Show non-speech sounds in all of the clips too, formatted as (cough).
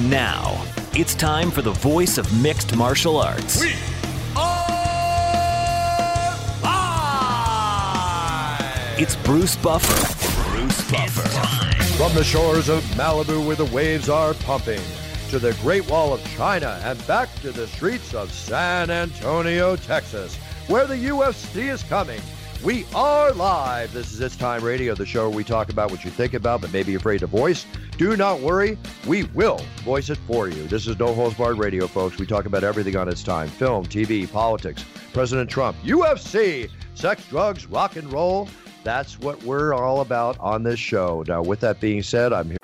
And now, it's time for the voice of mixed martial arts. We are live! It's Bruce Buffer. Bruce Buffer. From the shores of Malibu where the waves are pumping, to the Great Wall of China, and back to the streets of San Antonio, Texas, where the UFC is coming. We are live. This is It's Time Radio, the show where we talk about what you think about but maybe afraid to voice. Do not worry, we will voice it for you. This is No Holds Barred Radio, folks. We talk about everything on its time film, TV, politics, President Trump, UFC, sex, drugs, rock and roll. That's what we're all about on this show. Now, with that being said, I'm here.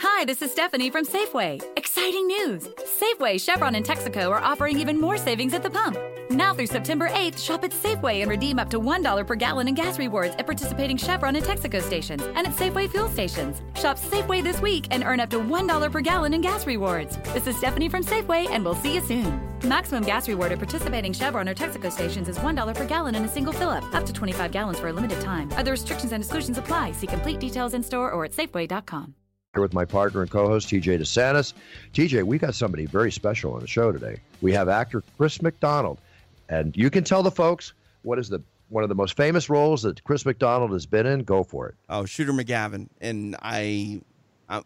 Hi, this is Stephanie from Safeway. Exciting news! Safeway, Chevron, and Texaco are offering even more savings at the pump. Now through September 8th, shop at Safeway and redeem up to $1 per gallon in gas rewards at participating Chevron and Texaco stations and at Safeway fuel stations. Shop Safeway this week and earn up to $1 per gallon in gas rewards. This is Stephanie from Safeway, and we'll see you soon. Maximum gas reward at participating Chevron or Texaco stations is $1 per gallon in a single fill up, up to 25 gallons for a limited time. Other restrictions and exclusions apply. See complete details in store or at Safeway.com with my partner and co-host TJ DeSantis. TJ, we got somebody very special on the show today. We have actor Chris McDonald, and you can tell the folks what is the one of the most famous roles that Chris McDonald has been in. Go for it. Oh, Shooter McGavin, and I, I,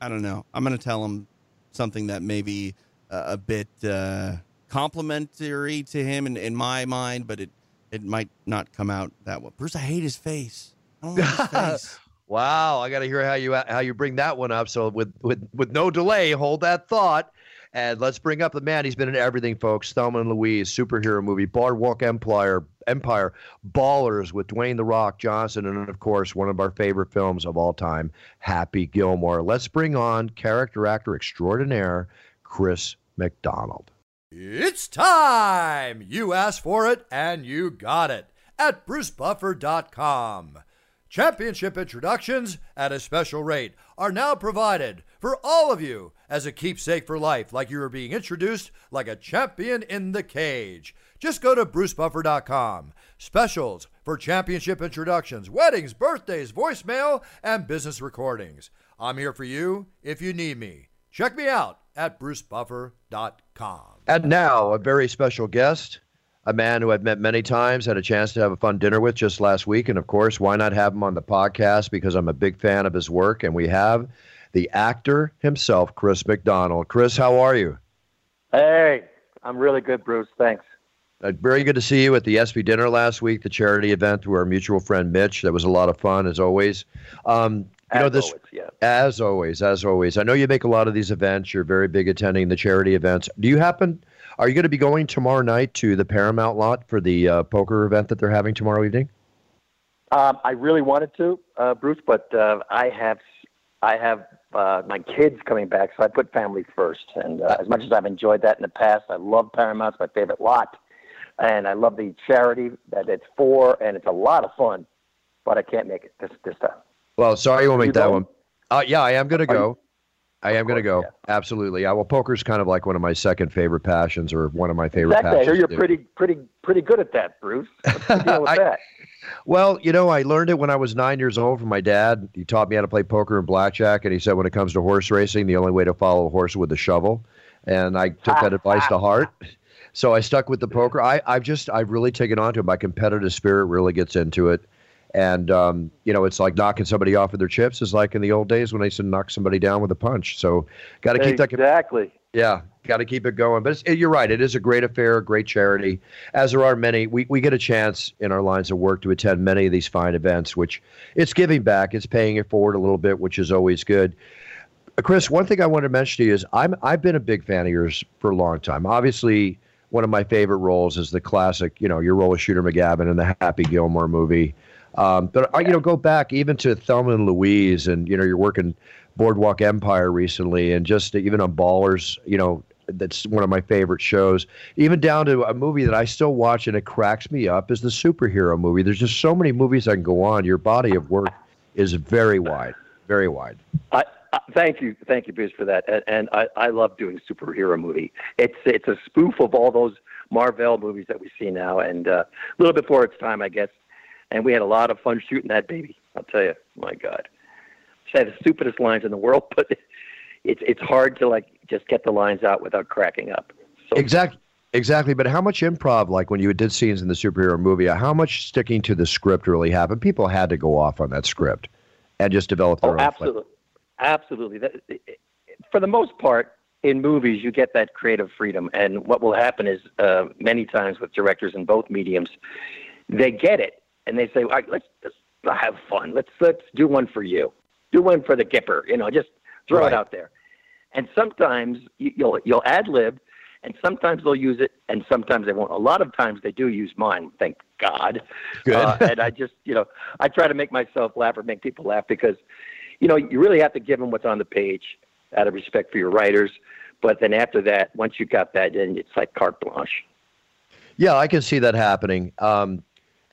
I don't know. I'm going to tell him something that may be a, a bit uh, complimentary to him in, in my mind, but it it might not come out that way. Bruce, I hate his face. I don't like his (laughs) face. Wow, I got to hear how you how you bring that one up. So with with with no delay, hold that thought, and let's bring up the man. He's been in everything, folks. Thelma and Louise, superhero movie, Boardwalk Empire, Empire, Ballers with Dwayne the Rock Johnson, and of course one of our favorite films of all time, Happy Gilmore. Let's bring on character actor extraordinaire Chris McDonald. It's time! You asked for it and you got it at brucebuffer.com. Championship introductions at a special rate are now provided for all of you as a keepsake for life, like you are being introduced like a champion in the cage. Just go to brucebuffer.com. Specials for championship introductions, weddings, birthdays, voicemail, and business recordings. I'm here for you if you need me. Check me out at brucebuffer.com. And now, a very special guest a man who I've met many times, had a chance to have a fun dinner with just last week. And of course, why not have him on the podcast because I'm a big fan of his work. And we have the actor himself, Chris McDonald. Chris, how are you? Hey, I'm really good, Bruce. Thanks. Uh, very good to see you at the ESPY dinner last week, the charity event through our mutual friend Mitch. That was a lot of fun, as always. Um, you as know this, always, yeah. As always, as always. I know you make a lot of these events. You're very big attending the charity events. Do you happen? Are you going to be going tomorrow night to the Paramount lot for the uh, poker event that they're having tomorrow evening? Um, I really wanted to, uh, Bruce, but uh, I have I have uh, my kids coming back, so I put family first. And uh, as much as I've enjoyed that in the past, I love Paramount. It's my favorite lot, and I love the charity that it's for, and it's a lot of fun. But I can't make it this this time. Well, sorry, you won't You make that going? one. Uh, yeah, I am going to you- go. I am going to go. course, Absolutely. Yeah. Well, poker's kind of like one of my second favorite passions, or one of my favorite Exactly. I passions. hear you're pretty pretty pretty good at that, Bruce. What's the deal (laughs) with I- that? Well, you know, I learned it when I was nine years old from my dad. He taught me how to play poker and blackjack, and he said when it comes to horse racing, the only way to follow a horse with a shovel. And I took that advice to heart. (laughs) So I stuck with the poker. I, I've just, I've really taken on to it. My competitive spirit really gets into it. And um, you know, it's like knocking somebody off of their chips is like in the old days when they used to knock somebody down with a punch. So, got to keep that exactly. Yeah, got to keep it going. But it, you're right; it is a great affair, a great charity. As there are many, we we get a chance in our lines of work to attend many of these fine events, which it's giving back, it's paying it forward a little bit, which is always good. Uh, Chris, one thing I wanted to mention to you is I'm I've been a big fan of yours for a long time. Obviously, one of my favorite roles is the classic, you know, your role as Shooter McGavin in the Happy Gilmore movie. Um, but I, you know, go back even to Thelma and Louise, and you know, you're working Boardwalk Empire recently, and just even on Ballers, you know, that's one of my favorite shows. Even down to a movie that I still watch and it cracks me up is the superhero movie. There's just so many movies I can go on. Your body of work is very wide, very wide. I, thank you, thank you, Bruce, for that. And, and I, I love doing superhero movie. It's it's a spoof of all those Marvel movies that we see now, and uh, a little before its time, I guess. And we had a lot of fun shooting that baby. I'll tell you, my God, say the stupidest lines in the world, (laughs) but it's it's hard to like just get the lines out without cracking up. So, exactly. Exactly, but how much improv, like when you did scenes in the superhero movie, how much sticking to the script really happened? People had to go off on that script and just develop their oh, own. Absolutely, absolutely. That, for the most part, in movies, you get that creative freedom, and what will happen is uh, many times with directors in both mediums, they get it and they say, right, "Let's have fun. Let's let's do one for you. Do one for the Gipper. You know, just throw Right. it out there." And sometimes you- you'll you'll ad lib, and sometimes they'll use it, and sometimes they won't. A lot of times they do use mine. Thank God. Good. Uh, and I just you know I try to make myself laugh or make people laugh because you know you really have to give them what's on the page out of respect for your writers. But then after that, once you got that in, it's like carte blanche. Yeah, I can see that happening. Um,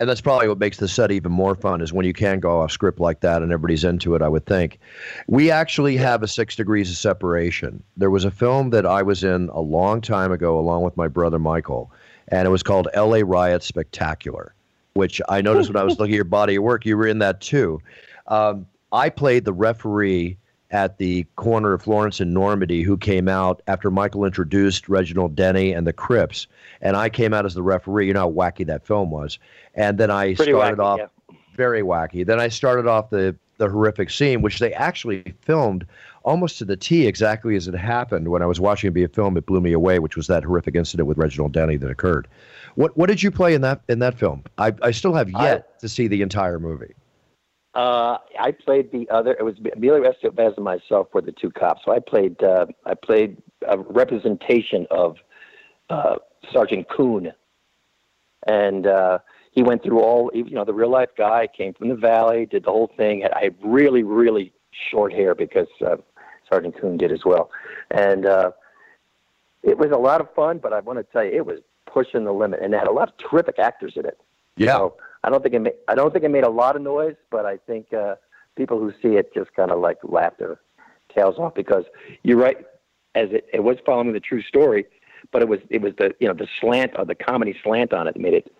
and that's probably what makes the set even more fun is when you can go off script like that and everybody's into it, I would think. We actually have a six degrees of separation. There was a film that I was in a long time ago along with my brother Michael, and it was called LA Riot Spectacular, which I noticed when I was (laughs) looking at your body of work, you were in that too. Um, I played the referee at the corner of Florence and Normandy who came out after Michael introduced Reginald Denny and the Crips. And I came out as the referee. You know how wacky that film was. And then I Pretty started wacky, off yeah. very wacky. Then I started off the, the horrific scene, which they actually filmed almost to the T exactly as it happened. When I was watching it be a film, it blew me away, which was that horrific incident with Reginald Denny that occurred. What what did you play in that in that film? I, I still have yet to see the entire movie. Uh, I played the other. It was Emilio Estevez and myself were the two cops. So I played. Uh, I played a representation of uh, Sergeant Koon, and uh, he went through all. You know, the real life guy came from the valley, did the whole thing. I had really, really short hair because uh, Sergeant Koon did as well, and uh, it was a lot of fun. But I want to tell you, it was pushing the limit, and it had a lot of terrific actors in it. Yeah. So I don't think it made, I don't think it made a lot of noise, but I think uh, people who see it just kind of like laugh their tails off because you're right. As it, it was following the true story, but it was it was the you know the slant or the comedy slant on it made it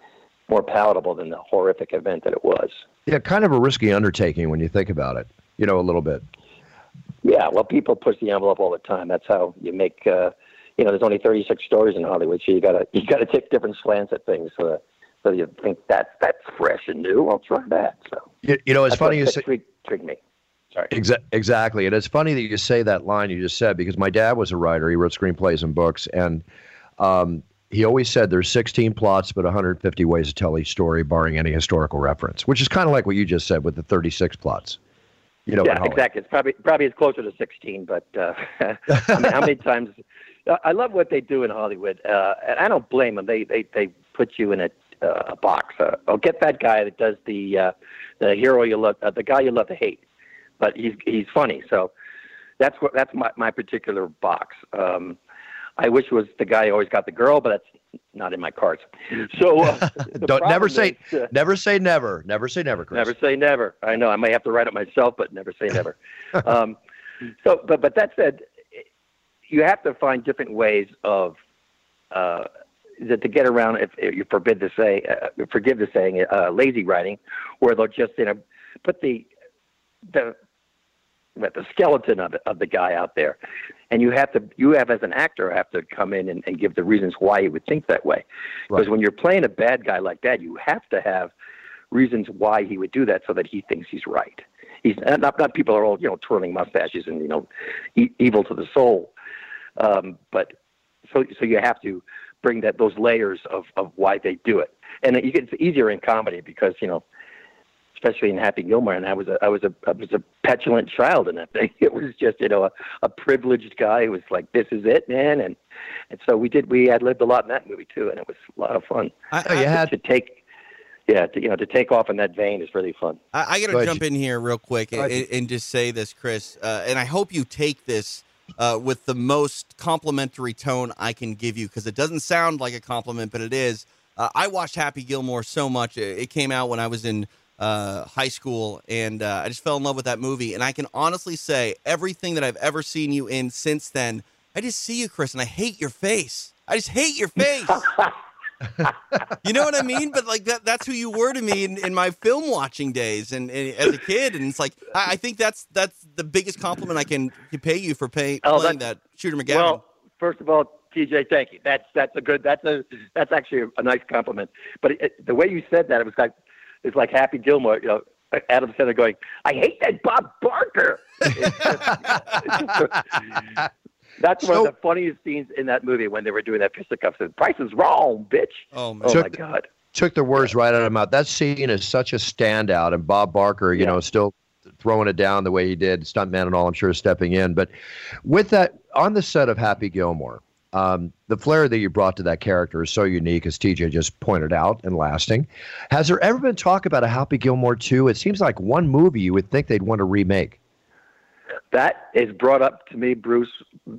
more palatable than the horrific event that it was. Yeah, kind of a risky undertaking when you think about it. You know, a little bit. Yeah, well, people push the envelope all the time. That's how you make. Uh, you know, there's only 36 stories in Hollywood, so you gotta you gotta take different slants at things. So, so you think that that's fresh and new. I'll try that. So You, you know, it's that's funny you say. intrigued me. Sorry. Exa- exactly. And it's funny that you say that line you just said because my dad was a writer. He wrote screenplays and books. And um, he always said there's 16 plots, but 150 ways to tell each story, barring any historical reference, which is kind of like what you just said with the 36 plots. You know, yeah, exactly. It's probably probably it's closer to 16, but uh, (laughs) I mean, how many (laughs) times? I love what they do in Hollywood, uh, and I don't blame them. They they they put you in a, a box. Uh, oh, get that guy that does the uh, the hero you love, uh, the guy you love to hate, but he's he's funny. So that's what that's my my particular box. Um, I wish it was the guy who always got the girl, but that's not in my cards. (laughs) So uh, (laughs) Don't never say is, uh, never say never. Never say never, Chris. Never say never. I know I may have to write it myself, but never say never. (laughs) um, so, but but that said, you have to find different ways of uh, to get around. If, if you forbid to say, uh, forgive the saying, uh, lazy writing, where they'll just you know put the the the skeleton of of the guy out there, and you have to you have as an actor have to come in and, and give the reasons why you would think that way. Because Right. when you're playing a bad guy like that, you have to have reasons why he would do that, so that he thinks he's right. He's not not people are all you know twirling mustaches and you know e- evil to the soul, um, but so so you have to bring that those layers of of why they do it, and it, it's easier in comedy because you know especially in Happy Gilmore, and I was a I was a I was a petulant child in that thing. (laughs) It was just you know a, a privileged guy who was like, "This is it, man," and and so we did. We had lived a lot in that movie too, and it was a lot of fun. I, I, you had to take, yeah, to, you know, to take off in that vein is really fun. I, I got to jump in here real quick and, and, just say this, Chris, uh, and I hope you take this. Uh, with the most complimentary tone I can give you, because it doesn't sound like a compliment, but it is. Uh, I watched Happy Gilmore so much. It came out when I was in uh, high school, and uh, I just fell in love with that movie. And I can honestly say, everything that I've ever seen you in since then, I just see you, Chris, and I hate your face. I just hate your face. (laughs) (laughs) you know what I mean? But like that—that's who you were to me in, in my film watching days, and, and, as a kid. And it's like I, I, think that's that's the biggest compliment I can, pay you for pay, oh, playing that Shooter McGavin. Well, first of all, TJ, thank you. That's that's a good. That's a that's actually a, a nice compliment. But it, the way you said that, it was like it's like Happy Gilmore, you know, Adam Sandler going, "I hate that Bob Barker." (laughs) (laughs) that's so, one of the funniest scenes in that movie when they were doing that fisticuffs. The price is wrong, bitch. Oh, man. oh my god! Took the words right out of my mouth. That scene is such a standout, and Bob Barker, you yeah. know, still throwing it down the way he did, stuntman and all. I'm sure is stepping in, but with that on the set of Happy Gilmore um, the flair that you brought to that character is so unique, as TJ just pointed out, and lasting. Has there ever been talk about a Happy Gilmore 2? It seems like one movie you would think they'd want to remake. That is brought up to me, Bruce,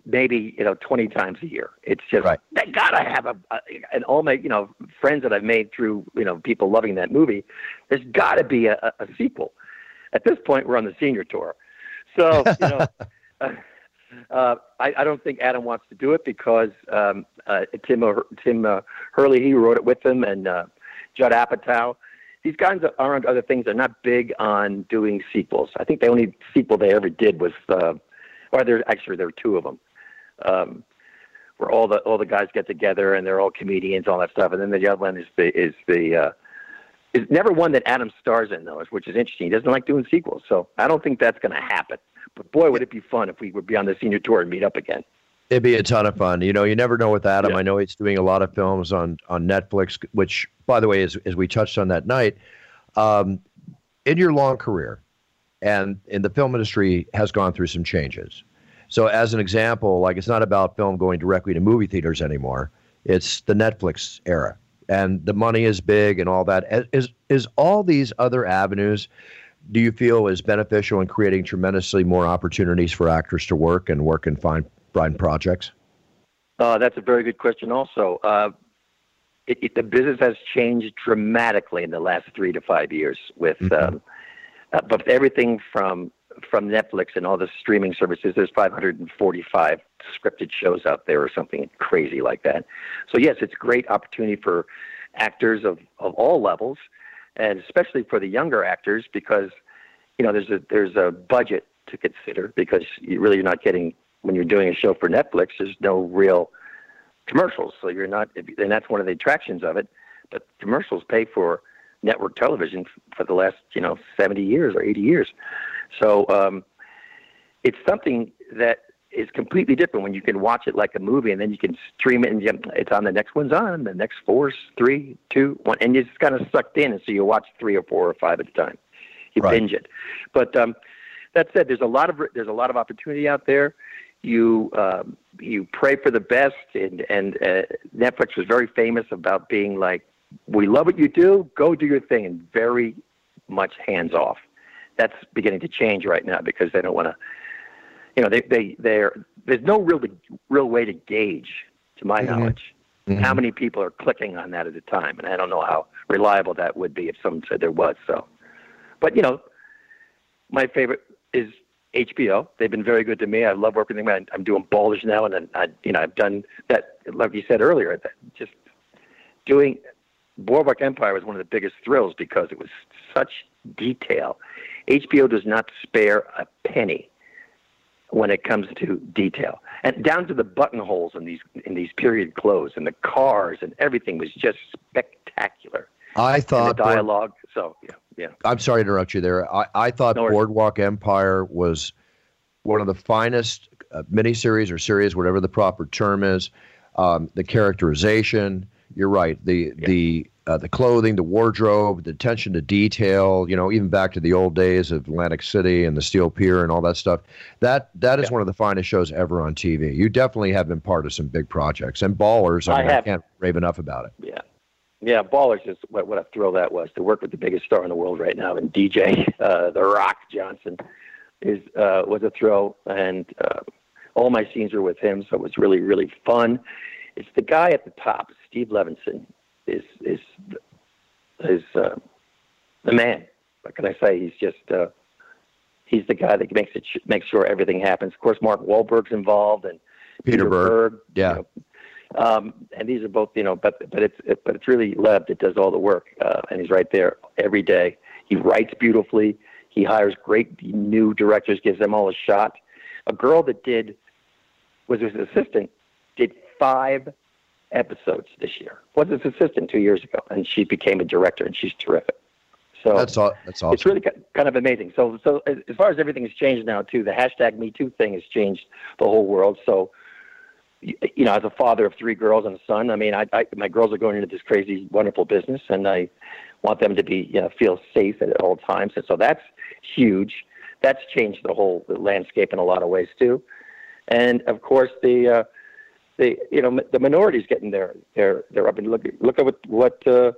maybe you know twenty times a year. It's just right. they gotta have a, a and all my you know friends that I've made through you know people loving that movie. There's got to be a, a, sequel. At this point, we're on the senior tour, so you know. (laughs) uh, uh, I, I don't think Adam wants to do it because um, uh, Tim uh, Tim uh, Herlihy he wrote it with him and uh, Judd Apatow. These guys are on other things. They're not big on doing sequels. I think the only sequel they ever did was, uh, or there actually there were two of them, um, where all the all the guys get together and they're all comedians, all that stuff. And then the other one is the is the uh, is never one that Adam stars in though, which is interesting. He doesn't like doing sequels, so I don't think that's going to happen. But boy, would it be fun if we would be on the senior tour and meet up again. It'd be a ton of fun. You know, you never know with Adam. Yeah. I know he's doing a lot of films on on Netflix, which, by the way, as as we touched on that night, um, in your long career, and in the film industry has gone through some changes. So, as an example, like it's not about film going directly to movie theaters anymore. It's the Netflix era, and the money is big and all that. Is is all these other avenues do you feel is beneficial in creating tremendously more opportunities for actors to work and work and find find projects? Uh, that's a very good question. Also, uh, it, it, the business has changed dramatically in the last three to five years with, mm-hmm. um, uh, but everything from from Netflix and all the streaming services. There's 545 scripted shows out there, or something crazy like that. So yes, it's a great opportunity for actors of of all levels and especially for the younger actors because you know there's a there's a budget to consider because you really you're not getting when you're doing a show for Netflix there's no real commercials. So you're not and that's one of the attractions of it. But commercials pay for network television for the last you know 70 years or 80 years. So um, it's something that is completely different when you can watch it like a movie and then you can stream it and it's on the next one's on the next four's three two one and you're just kind of sucked in. And so you watch three or four or five at a time. You right. binge it. But um that said there's a lot of there's a lot of opportunity out there you um you pray for the best and and uh, netflix was very famous about being like we love what you do go do your thing and very much hands off that's beginning to change right now because they don't want to you know, they they they're there's no real real way to gauge, to my mm-hmm. knowledge, mm-hmm. how many people are clicking on that at a time, and I don't know how reliable that would be if someone said there was. So, but you know, my favorite is HBO. They've been very good to me. I love working with them. I'm doing Ballers now, and I, you know, I've done that. Like you said earlier, that just doing Boardwalk Empire was one of the biggest thrills because it was such detail. HBO does not spare a penny when it comes to detail, and down to the buttonholes in these in these period clothes and the cars and everything was just spectacular. I thought and the dialogue So yeah, yeah. I'm sorry to interrupt you there. I, I thought No. Boardwalk Empire was one of the finest uh, miniseries or series, whatever the proper term is. Um, the characterization, you're right. The the uh, the clothing, the wardrobe, the attention to detail. You know, even back to the old days of Atlantic City and the Steel Pier and all that stuff. That that is one of the finest shows ever on TV. You definitely have been part of some big projects and Ballers. I, I mean, I can't rave enough about it. Yeah. Yeah, Ballers is what, what a thrill that was to work with the biggest star in the world right now, and DJ (laughs) uh, The Rock Johnson is uh, was a thrill, and uh, all my scenes were with him, so it was really really fun. It's the guy at the top, Steve Levinson, is is is uh, the man. What can I say? He's just uh, he's the guy that makes it makes sure everything happens. Of course, Mark Wahlberg's involved, and Peter Berg, you yeah. know, um, and these are both, you know, but but it's it, but it's really Lev that does all the work, uh, and he's right there every day. He writes beautifully. He hires great new directors, gives them all a shot. A girl that did was his assistant did five episodes this year. Was his assistant two years ago, and she became a director, and she's terrific. So That's all. That's awesome. it's really kind of amazing. So, so as far as everything has changed now too, the hashtag Me Too thing has changed the whole world. So, you know, as a father of three girls and a son, I mean, I, I my girls are going into this crazy, wonderful business, and I want them to be, you know, feel safe at all times. And so that's huge. That's changed the whole landscape in a lot of ways too. And of course, the uh, the you know the minorities getting their their their up and look look at what what. Uh,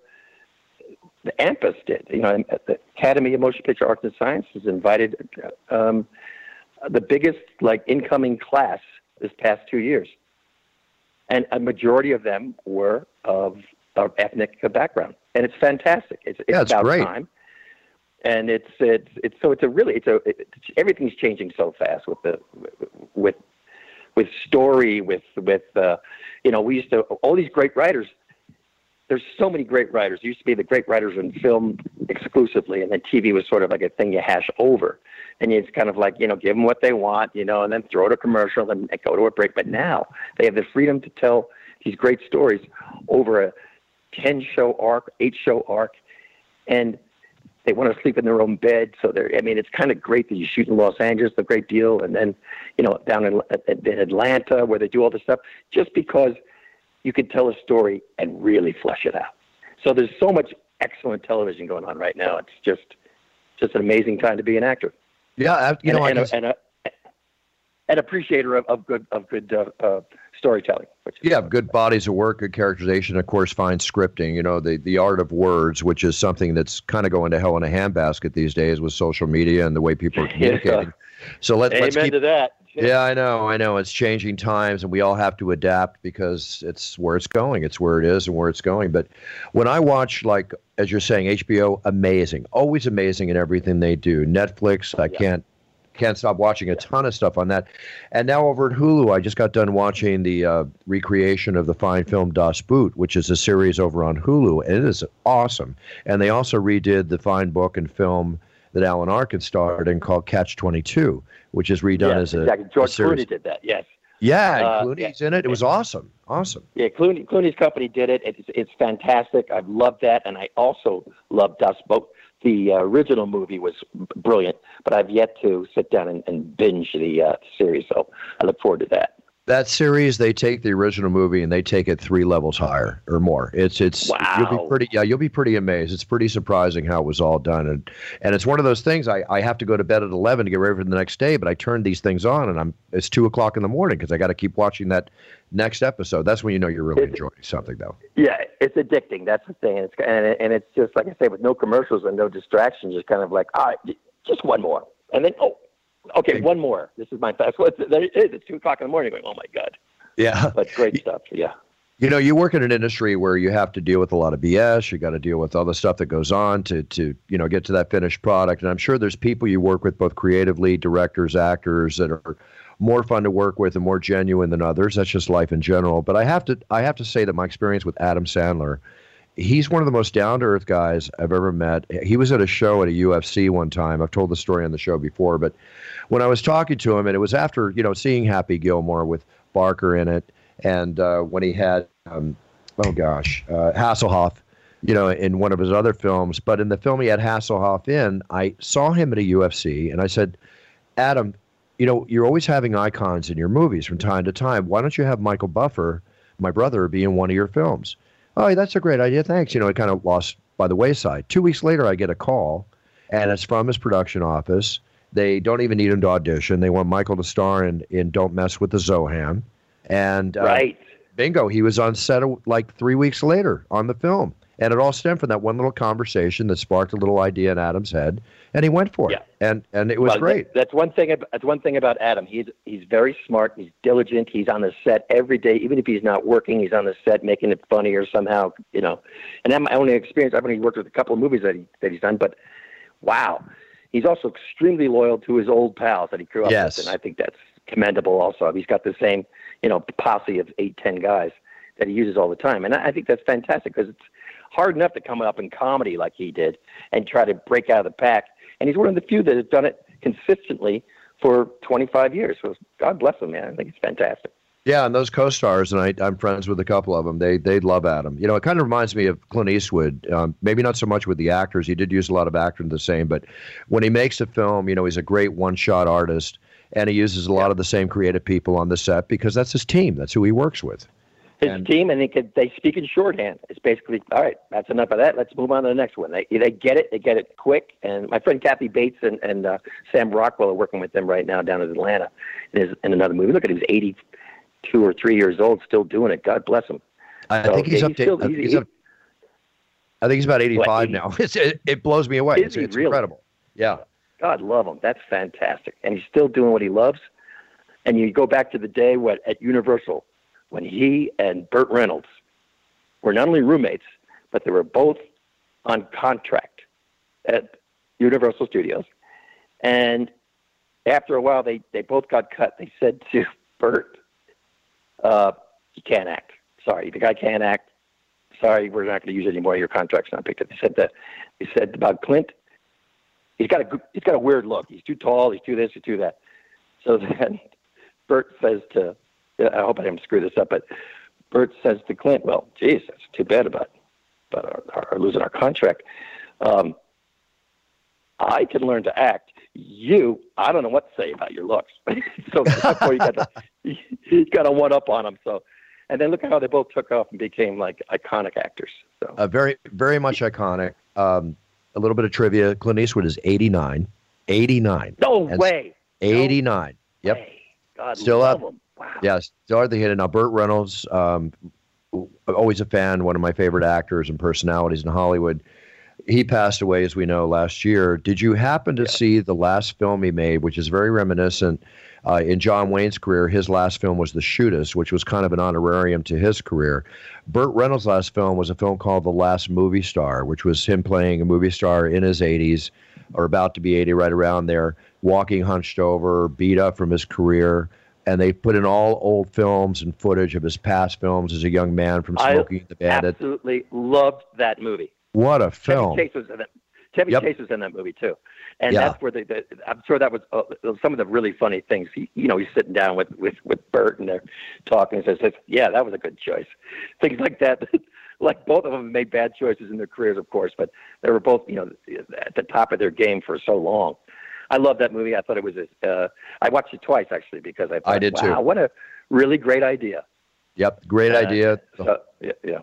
the AMPAS did. You know, the Academy of Motion Picture Arts and Sciences invited um, the biggest like incoming class this past two years, and a majority of them were of, of ethnic background, and it's fantastic. It's, it's Yeah, it's about great. time, and it's it's it's so it's a really it's a it's, everything's changing so fast with the with with story with with uh, you know we used to all these great writers there's so many great writers. There used to be the great writers in film exclusively, and then TV was sort of like a thing you hash over. And it's kind of like, you know, give them what they want, you know, and then throw it to commercial and go to a break. But now they have the freedom to tell these great stories over a 10 show arc, eight show arc, and they want to sleep in their own bed. So they're, I mean, it's kind of great that you shoot in Los Angeles, a great deal, and then, you know, down in, in Atlanta where they do all this stuff, just because you could tell a story and really flesh it out. So there's so much excellent television going on right now. It's just just an amazing time to be an actor. Yeah, I- you and, know, and, guess- a, and a, an appreciator of, of good of good uh, uh, storytelling. Which Yeah, good bodies of work, good characterization, of course, fine scripting. You know, the the art of words, which is something that's kind of going to hell in a handbasket these days with social media and the way people are (laughs) communicating. So let, let's Amen keep. to that. Yeah, I know, I know. It's changing times, and we all have to adapt because it's where it's going. It's where it is and where it's going. But when I watch, like as you're saying, HBO, amazing, always amazing in everything they do. Netflix, I can't can't stop watching a ton of stuff on that. And now over at Hulu, I just got done watching the uh, recreation of the fine film Das Boot, which is a series over on Hulu, and it is awesome. And they also redid the fine book and film that Alan Arkin starred in called Catch Twenty Two, which is redone yeah, as a, exactly. a George series. Clooney did that. Yes. Yeah, Uh, Clooney's in it. It was awesome. Awesome. Yeah, Clooney, Clooney's company did it. It's, it's fantastic. I've loved that, and I also love Das Boot. The uh, original movie was brilliant, but I've yet to sit down and, and binge the uh, series, so I look forward to that. That series, they take the original movie and they take it three levels higher or more. It's it's you'll be pretty yeah you'll be pretty amazed. It's pretty surprising how it was all done and and it's one of those things. I, I have to go to bed at eleven to get ready for the next day, but I turn these things on and I'm it's two o'clock in the morning because I got to keep watching that next episode. That's when you know you're really enjoying something though. Yeah, it's addicting. That's the thing, and it's and, it- and it's just like I say, with no commercials and no distractions, just kind of like, all right, just one more, and then oh, okay, one more. This is my fast. Well, it's, (laughs) there it is. It's two o'clock in the morning. Going, oh my god, Yeah. (laughs) but great stuff. Yeah. You know, you work in an industry where you have to deal with a lot of BS. You got to deal with all the stuff that goes on to, to you know, get to that finished product. And I'm sure there's people you work with, both creatively, directors, actors, that are more fun to work with and more genuine than others. That's just life in general. But I have to, I have to say that my experience with Adam Sandler, he's one of the most down to earth guys I've ever met. He was at a show at a UFC one time. I've told the story on the show before, but when I was talking to him, and it was after you know seeing Happy Gilmore with Barker in it, and uh, when he had um, oh gosh uh, Hasselhoff you know, in one of his other films. But in the film he had Hasselhoff in, I saw him at a UFC, and I said, Adam, you know, you're always having icons in your movies from time to time. Why don't you have Michael Buffer, my brother, be in one of your films? Oh, that's a great idea. Thanks. You know, it kind of lost by the wayside. Two weeks later, I get a call, and it's from his production office. They don't even need him to audition. They want Michael to star in, in Don't Mess with the Zohan. And uh, right. bingo, he was on set like three weeks later on the film. And it all stemmed from that one little conversation that sparked a little idea in Adam's head, and he went for it. Yeah. And and it was well, great. That's one thing. That's one thing about Adam. He's he's very smart. He's diligent. He's on the set every day, even if he's not working. He's on the set making it funnier somehow. You know, and that's my only experience. I've only worked with a couple of movies that he that he's done, but wow, he's also extremely loyal to his old pals that he grew up yes. with, and I think that's commendable. Also, he's got the same you know posse of eight ten guys that he uses all the time, and I, I think that's fantastic because it's hard enough to come up in comedy like he did and try to break out of the pack. And he's one of the few that have done it consistently for 25 years. So God bless him, man. I think it's fantastic. Yeah, and those co-stars, and I, I'm friends with a couple of them. They they love Adam. You know, it kind of reminds me of Clint Eastwood. Um, maybe not so much with the actors. He did use a lot of actors the same, but when he makes a film, you know, he's a great one-shot artist, and he uses a lot of the same creative people on the set because that's his team. That's who he works with his and, team, and they could they speak in shorthand. It's basically all right. That's enough of that. Let's move on to the next one. They they get it. They get it quick. And my friend Kathy Bates and and uh, Sam Rockwell are working with them right now down in Atlanta in, his, in another movie. Look at him. He's eighty two or three years old, still doing it. God bless him. I so, think he's yeah, up to. I, think he's, he's up, I think he's about eighty five now. (laughs) It's, it, it blows me away. It's, it's really? incredible. Yeah. God love him. That's fantastic. And he's still doing what he loves. And you go back to the day what at Universal when he and Burt Reynolds were not only roommates, but they were both on contract at Universal Studios. And after a while, they, they both got cut. They said to (laughs) Burt, uh, "You can't act. Sorry, the guy can't act. Sorry, we're not going to use any more. Your contract's not picked up." They said that. They said about Clint. He's got a he's got a weird look. He's too tall. He's too this. He's too that. So (laughs) then Burt says to I hope I didn't screw this up, but Burt says to Clint, "Well, geez, that's too bad about about our, our losing our contract. Um, I can learn to act. You, I don't know what to say about your looks. (laughs) so therefore, you got to you got to one up on them. So, and then look at how they both took off and became like iconic actors. So, uh, very, very much iconic. Um, a little bit of trivia: Clint Eastwood is eighty nine. Eighty nine. No way. Eighty nine. No yep. God Still up. Him. Wow. Yes, Dorothy hit it. Now, Burt Reynolds, um, always a fan, one of my favorite actors and personalities in Hollywood. He passed away, as we know, last year. Did you happen to yeah. see the last film he made, which is very reminiscent uh, in John Wayne's career? His last film was The Shootist, which was kind of an honorarium to his career. Burt Reynolds' last film was a film called The Last Movie Star, which was him playing a movie star in his 80s or about to be 80, right around there, walking hunched over, beat up from his career and they put in all old films and footage of his past films as a young man from Smokey and the Bandit. Absolutely loved that movie. What a film! Chevy Chase was in it. Chevy yep. Chase was in that movie too, and yeah. that's where the, the, I'm sure that was uh, some of the really funny things. He, you know, he's sitting down with with with Burt and they're talking and says, "Yeah, that was a good choice." (laughs) Things like that. (laughs) like both of them made bad choices in their careers, of course, but they were both, you know, at the top of their game for so long. I love that movie. I thought it was. A, uh, I watched it twice actually because I. Thought, I did wow, too. What a really great idea. Yep, great uh, idea. So, yeah, yeah.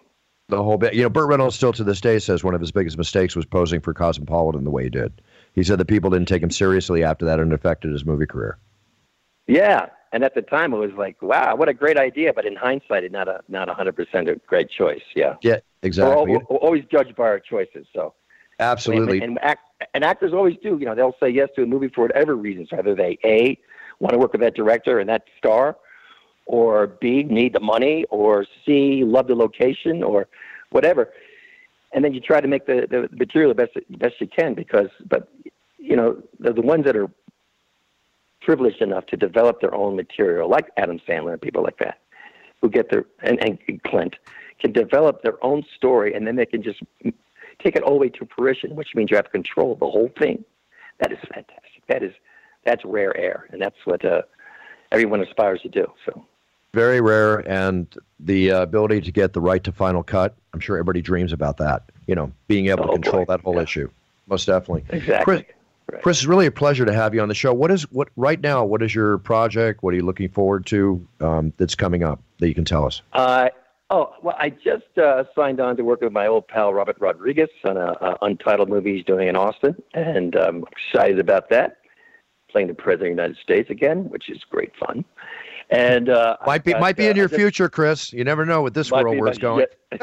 The whole bit. You know, Burt Reynolds still to this day says one of his biggest mistakes was posing for Cosmopolitan the way he did. He said that people didn't take him seriously after that, and affected his movie career. Yeah, and at the time it was like, wow, what a great idea. But in hindsight, it's not a not a hundred percent a great choice. Yeah. Yeah, exactly. We're, we're always judged by our choices. So. Absolutely. And, and, act, and actors always do. You know, they'll say yes to a movie for whatever reasons. whether they a want to work with that director and that star, or b need the money, or c love the location, or whatever. And then you try to make the, the material the best best you can because, but you know, the, the ones that are privileged enough to develop their own material, like Adam Sandler and people like that, who get their and, and Clint can develop their own story, and then they can just take it all the way to fruition, which means you have to control of the whole thing. That is fantastic. That is that's rare air, and that's what uh, everyone aspires to do. So. very rare, and the uh, ability to get the right to final cut. I'm sure everybody dreams about that. You know, being able Oh, to control boy. that whole Yeah. issue. Most definitely. Exactly. Chris, Right. Chris, it's really a pleasure to have you on the show. What is what right now? What is your project? What are you looking forward to um, that's coming up that you can tell us? Uh, oh, well, I just uh, signed on to work with my old pal Robert Rodriguez on a, a untitled movie he's doing in Austin, and I'm excited about that. Playing the president of the United States again, which is great fun. And uh, Might be I've might got, be in uh, your just- future, Chris. You never know with this world where it's going. (laughs)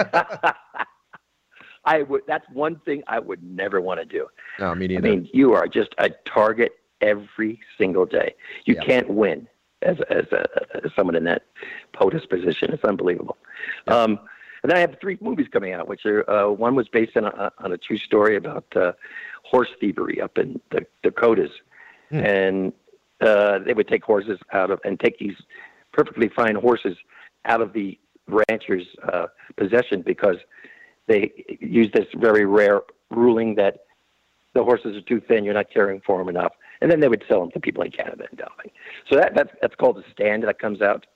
I would. That's one thing I would never want to do. No, me neither. I mean, you are just a target every single day. You Yeah. can't win as as, a, as someone in that POTUS position. It's unbelievable. Um, and then I have three movies coming out, which are uh, one was based on a, on a true story about uh, horse thievery up in the Dakotas, Hmm. and uh, they would take horses out of and take these perfectly fine horses out of the rancher's uh, possession because they use this very rare ruling that the horses are too thin, you're not caring for them enough, and then they would sell them to people in Canada and Delaware. So that that's that's called the stand that comes out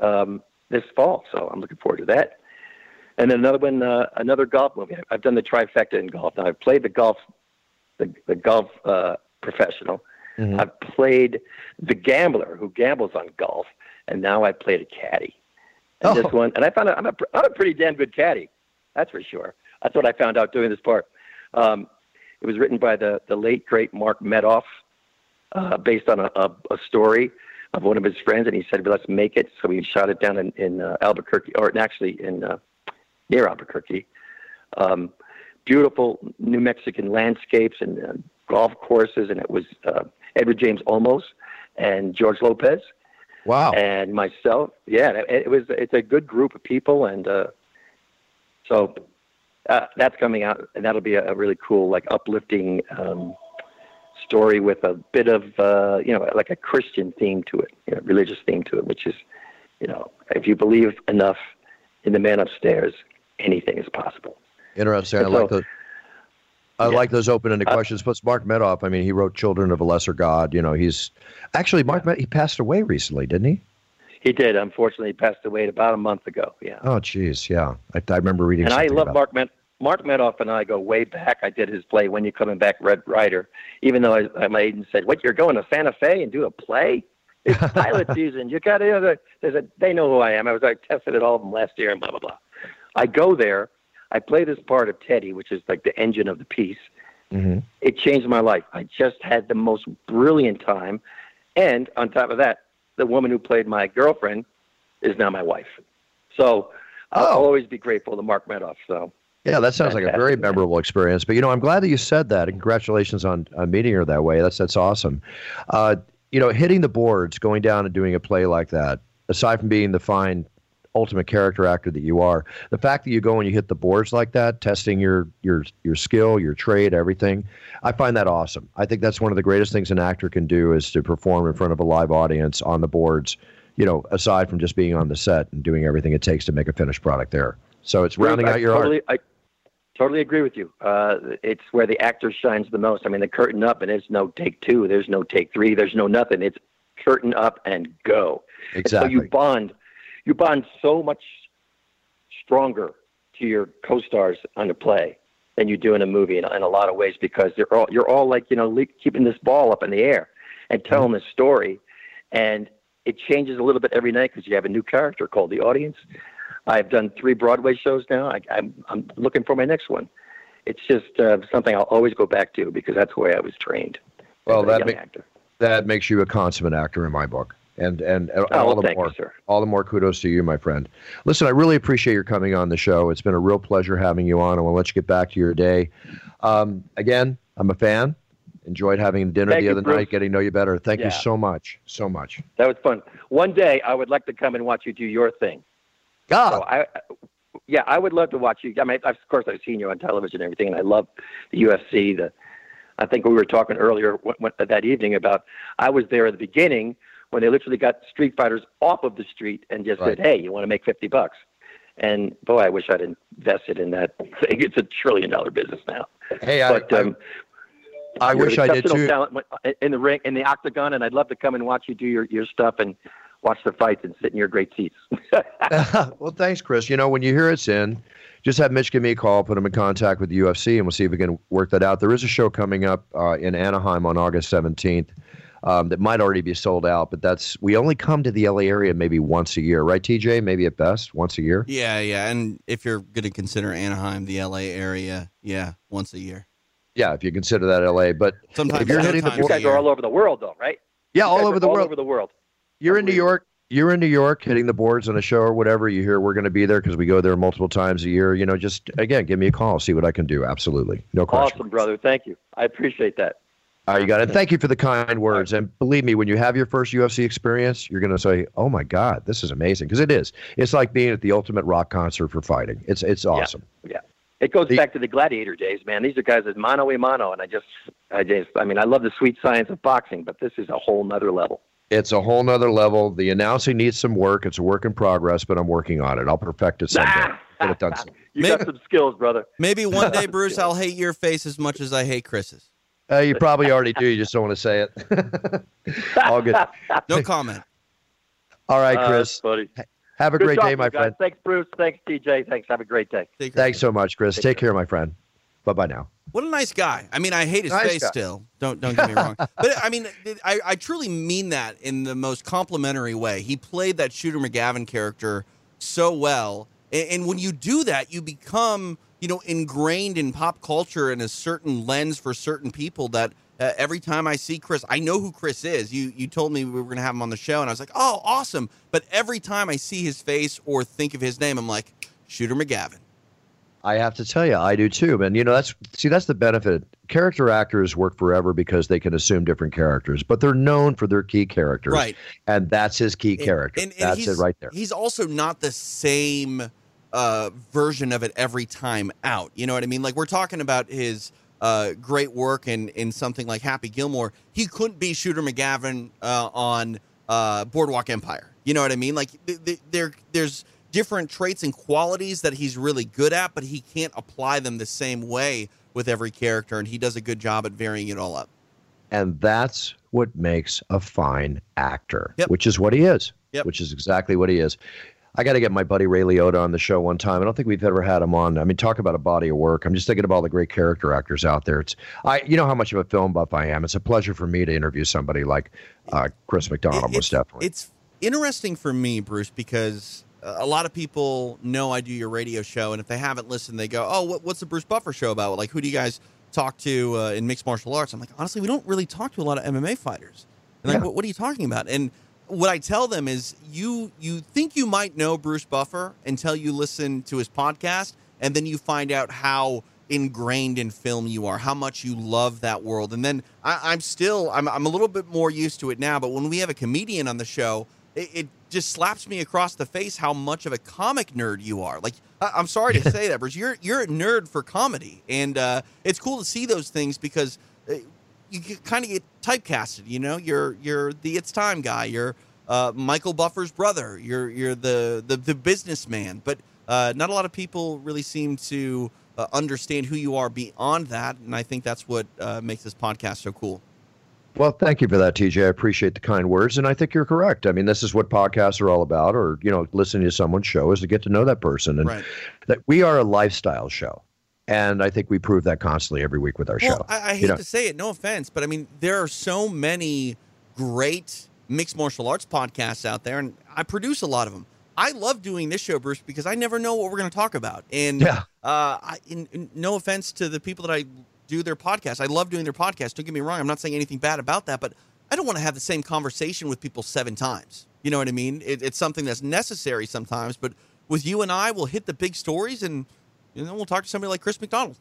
um, this fall. So I'm looking forward to that. And then another one, uh, another golf movie. I've done the trifecta in golf. Now I've played the golf, the, the golf uh, professional. Mhm. I've played the gambler who gambles on golf, and now I played a caddy. And Oh. this one, and I found out I'm a, I'm a pretty damn good caddy. That's for sure. That's what I found out doing this part. Um, it was written by the, the late great Mark Medoff, uh, based on a, a, a story of one of his friends, and he said, well, "Let's make it." So we shot it down in, in uh, Albuquerque, or actually in uh, near Albuquerque. Um, beautiful New Mexican landscapes and uh, golf courses, and it was uh, Edward James Olmos and George Lopez wow. and myself. Yeah, it, it was. It's a good group of people, and uh, so uh, that's coming out, and that'll be a, a really cool, like uplifting um, story with a bit of uh, you know, like a Christian theme to it, you know, religious theme to it, which is, you know, if you believe enough in the man upstairs, anything is possible. Interesting. I So- like the. I Yeah. like those open-ended Uh, questions. Plus, Mark Medoff. I mean, he wrote "Children of a Lesser God." You know, he's actually Mark. Med- he passed away recently, didn't he? He did. Unfortunately, he passed away about a month ago. Yeah. Oh, jeez, yeah. I, I remember reading. and I love Mark Med- Mark Medoff and I go way back. I did his play "When You Coming Back, Red Ryder." Even though I, I my agent said, "What you're going to Santa Fe and do a play? It's (laughs) pilot season. You got to." You know, there's a, they know who I am. I was I tested at all of them last year and blah blah blah. I go there. I play this part of Teddy, which is like the engine of the piece. Mhm. It changed my life. I just had the most brilliant time, and on top of that, the woman who played my girlfriend is now my wife. So I'll Oh. always be grateful to Mark Medoff. So. Yeah, that sounds like a very memorable experience. But you know, I'm glad that you said that, and congratulations on, on meeting her that way. That's that's awesome. Uh, you know, hitting the boards, going down and doing a play like that. Aside from being the fine, ultimate character actor that you are, the fact that you go and you hit the boards like that, testing your your your skill, your trade, everything, I find that awesome. I think that's one of the greatest things an actor can do is to perform in front of a live audience on the boards. You know, aside from just being on the set and doing everything it takes to make a finished product there. So it's rounding I out your art. I totally agree with you. Uh, it's where the actor shines the most. I mean, the curtain up, and there's no take two, there's no take three, there's no nothing. It's curtain up and go. And Exactly. so you bond, you bond so much stronger to your co-stars on a play than you do in a movie in, in a lot of ways because they're all you're all like you know le- keeping this ball up in the air and telling this story, and it changes a little bit every night because you have a new character called the audience. I've done three Broadway shows now. I, I'm I'm looking for my next one. It's just uh, something I'll always go back to because that's the way I was trained. Well, that ma- actor. that makes you a consummate actor in my book. And and, Oh, all well, the thank you, more all the more kudos to you, my friend. Listen, I really appreciate your coming on the show. It's been a real pleasure having you on. I want to let you get back to your day. Um, again, I'm a fan. Enjoyed having dinner Thank the other Bruce. night, getting to know you better. Thank you so much, so much. That was fun. One day I would like to come and watch you do your thing. God, So I, yeah, I would love to watch you. I mean, of course, I've seen you on television and everything, and I love the UFC. The, I think we were talking earlier when, when, that evening about I was there at the beginning when they literally got street fighters off of the street and just Right. said, "Hey, you want to make fifty bucks?" And boy, I wish I'd invested in that thing. It's a trillion dollar business now. hey, I, But um, I, I wish I did too. Talent in the ring, in the octagon, and I'd love to come and watch you do your, your stuff and watch the fights and sit in your great seats. (laughs) (laughs) well, thanks, Chris. You know, when you hear it's in, just have Mitch give me a call, put him in contact with the UFC, and we'll see if we can work that out. There is a show coming up uh, in Anaheim on August 17th. Um, that might already be sold out, but that's we only come to the LA area maybe once a year, right, TJ? Maybe at best once a year. Yeah, yeah. And if you're going to consider Anaheim the LA area, yeah, once a year. Yeah, if you consider that LA, but sometimes if you're hitting the you guys are all over the world, though, right? Yeah, all over the all world. over the world. You're in New York. You're in New York, hitting the boards on a show or whatever. You hear we're going to be there because we go there multiple times a year. You know, just again, give me a call, see what I can do. Absolutely, no question. Awesome, brother. Thank you. I appreciate that. Uh, you got it. Thank you for the kind words. And believe me, when you have your first UFC experience, you're going to say, "Oh my God, this is amazing!" Because it is. It's like being at the ultimate rock concert for fighting. It's it's awesome. Yeah. yeah. It goes the, back to the gladiator days, man. These are guys that mano a mano, and I just, I just, I mean, I love the sweet science of boxing, but this is a whole nother level. It's a whole nother level. The announcing needs some work. It's a work in progress, but I'm working on it. I'll perfect it someday. Get it done. Soon. (laughs) you maybe, got some skills, brother. Maybe one day, (laughs) Bruce, I'll hate your face as much as I hate Chris's. Uh, you probably already do. You just don't want to say it. (laughs) All good. No comment. All right, Chris. Uh, buddy. Have a Good great day, my guys. friend. Thanks, Bruce. Thanks, TJ. Thanks. Have a great day. Thanks so much, Chris. Take, Take care. care, my friend. Bye bye now. What a nice guy. I mean, I hate his Nice face guy. still. Don't don't get me wrong. (laughs) But I mean, I, I truly mean that in the most complimentary way. He played that Shooter McGavin character so well, and, and when you do that, you become you know ingrained in pop culture and a certain lens for certain people that. Uh, every time I see Chris, I know who Chris is. You you told me we were going to have him on the show, and I was like, oh, awesome. But every time I see his face or think of his name, I'm like, Shooter McGavin. I have to tell you, I do too. And you know, that's see, that's the benefit. Character actors work forever because they can assume different characters, but they're known for their key characters, Right. And that's his key character. And- and that's it right there. He's also not the same uh, version of it every time out. You know what I mean? Like we're talking about his uh, great work in in something like Happy Gilmore. He couldn't be Shooter McGavin uh, on uh, Boardwalk Empire. You know what I mean? Like th- th- there there's different traits and qualities that he's really good at, but he can't apply them the same way with every character, and he does a good job at varying it all up. and that's what makes a fine actor, Yep. which is what he is. Yep. Which is exactly what he is. I got to get my buddy Ray Liotta on the show one time. I don't think we've ever had him on. I mean, talk about a body of work. I'm just thinking of all the great character actors out there. It's I, you know how much of a film buff I am. It's a pleasure for me to interview somebody like uh, Chris McDonald, It- most definitely. It's interesting for me, Bruce, because a lot of people know I do your radio show, and if they haven't listened, they go, "Oh, what, what's the Bruce Buffer show about? Like, who do you guys talk to uh, in mixed martial arts?" I'm like, honestly, we don't really talk to a lot of MMA fighters. And like, what, what are you talking about? And what I tell them is, you you think you might know Bruce Buffer until you listen to his podcast, and then you find out how ingrained in film you are, how much you love that world. And then I, I'm still, I'm, I'm a little bit more used to it now. But when we have a comedian on the show, it, it just slaps me across the face how much of a comic nerd you are. Like, I, I'm sorry to (laughs) say that, but you're you're a nerd for comedy, and uh, it's cool to see those things because. uh, you kind of get typecasted, you know. You're you're the it's time guy. You're uh, Michael Buffer's brother. You're you're the the, the businessman. But uh, not a lot of people really seem to uh, understand who you are beyond that, and I think that's what uh, makes this podcast so cool. Well, thank you for that, TJ. I appreciate the kind words, and I think you're correct. I mean, this is what podcasts are all about, or you know, listening to someone's show is to get to know that person, and Right. that we are a lifestyle show, and I think we prove that constantly every week with our Well, show. I, I You hate know, to say it, no offense, but I mean there are so many great mixed martial arts podcasts out there, and I produce a lot of them. I love doing this show, Bruce, because I never know what we're going to talk about. And Yeah. uh, I, in, in- no offense to the people that I do their podcast, I love doing their podcast. Don't get me wrong; I'm not saying anything bad about that, but I don't want to have the same conversation with people seven times. You know what I mean? It, it's something that's necessary sometimes, but with you and I, we'll hit the big stories, and you know, we'll talk to somebody like Chris McDonald.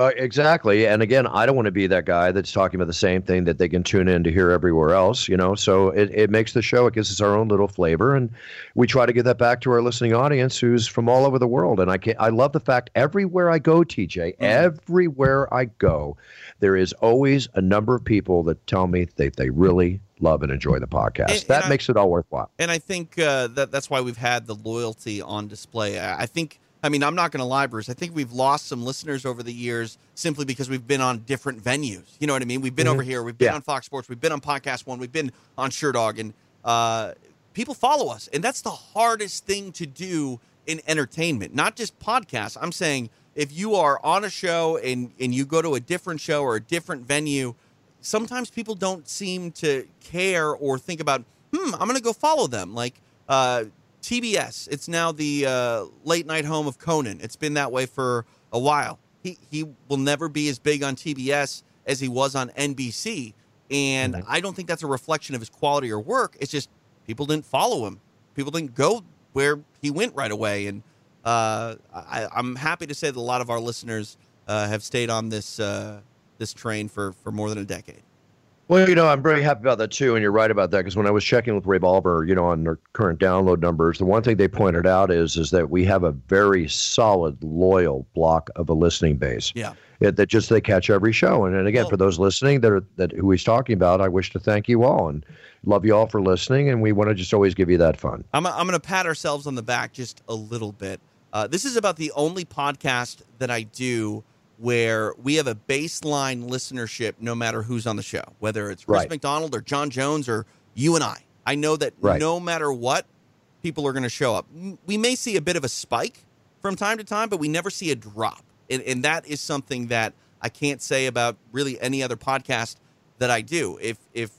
Uh, exactly. And again, I don't want to be that guy that's talking about the same thing that they can tune in to hear everywhere else, you know. So it, it makes the show, it gives us our own little flavor. And we try to give that back to our listening audience who's from all over the world. And I can I love the fact everywhere I go, TJ, everywhere I go, there is always a number of people that tell me that they really love and enjoy the podcast. And- that and I- makes it all worthwhile. And I think uh, that that's why we've had the loyalty on display. I I think, I mean, I'm not going to lie, Bruce. I think we've lost some listeners over the years simply because we've been on different venues. You know what I mean? We've been over here, we've been Yeah. on Fox Sports, we've been on Podcast One, we've been on Sure Dog, and uh, people follow us, and that's the hardest thing to do in entertainment, not just podcasts. I'm saying if you are on a show and and you go to a different show or a different venue, sometimes people don't seem to care or think about, hmm, I'm going to go follow them. Like uh, TBS, it's now the uh, late night home of Conan. It's been that way for a while. He he will never be as big on TBS as he was on NBC, and mm-hmm. I don't think that's a reflection of his quality or work. It's just people didn't follow him. People didn't go where he went right away, and uh, I, am happy to say that a lot of our listeners uh, have stayed on this uh, this train for for more than a decade. Well, you know, I'm very happy about that too, and you're right about that because when I was checking with Revolver, you know, on their current download numbers, the one thing they pointed out is is that we have a very solid, loyal block of a listening base. Yeah. It, that just they catch every show, and, and again, well, for those listening that are, that who he's talking about, I wish to thank you all and love you all for listening, and we want to just always give you that fun. I'm I'm going to pat ourselves on the back just a little bit. Uh, this is about the only podcast that I do where we have a baseline listenership no matter who's on the show, whether it's Chris right. McDonald or John Jones or you and I. I know that right. no matter what, people are going to show up. We may see a bit of a spike from time to time, but we never see a drop. And, and that is something that I can't say about really any other podcast that I do. If if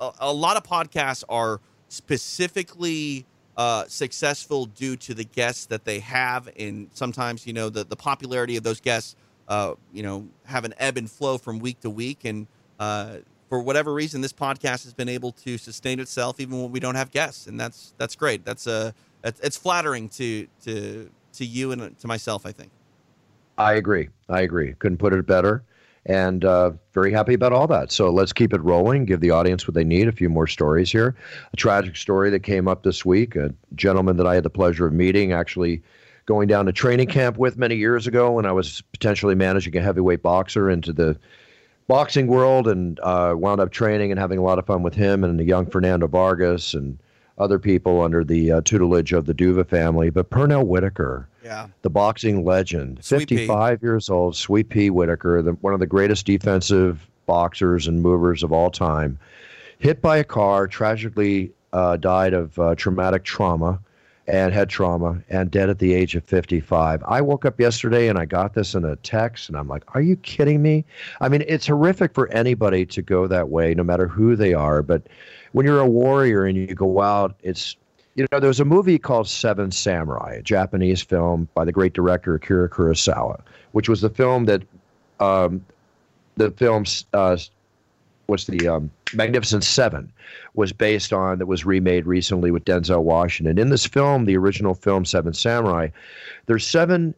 a, a lot of podcasts are specifically uh, successful due to the guests that they have, and sometimes you know the the popularity of those guests uh, you know, have an ebb and flow from week to week. And uh, for whatever reason, this podcast has been able to sustain itself even when we don't have guests, and that's that's great. That's a uh, it's flattering to to to you and to myself. I think. I agree. I agree. Couldn't put it better. And uh, very happy about all that. So let's keep it rolling. Give the audience what they need. A few more stories here. A tragic story that came up this week. A gentleman that I had the pleasure of meeting actually going down to training camp with many years ago when I was potentially managing a heavyweight boxer into the boxing world and uh, wound up training and having a lot of fun with him and the young Fernando Vargas and other people under the uh, tutelage of the Duva family. But Pernell Whitaker, yeah. the boxing legend, Sweet 55 P. years old, Sweet Pea Whitaker, the, one of the greatest defensive boxers and movers of all time, hit by a car, tragically uh, died of uh, traumatic trauma and had trauma and dead at the age of 55. I woke up yesterday and I got this in a text and I'm like, are you kidding me? I mean, it's horrific for anybody to go that way, no matter who they are. But when you're a warrior and you go out, it's, you know, there was a movie called Seven Samurai, a Japanese film by the great director Akira Kurosawa, which was the film that, um, the film's uh, was the um, Magnificent Seven was based on that was remade recently with Denzel Washington. In this film, the original film Seven Samurai, there's seven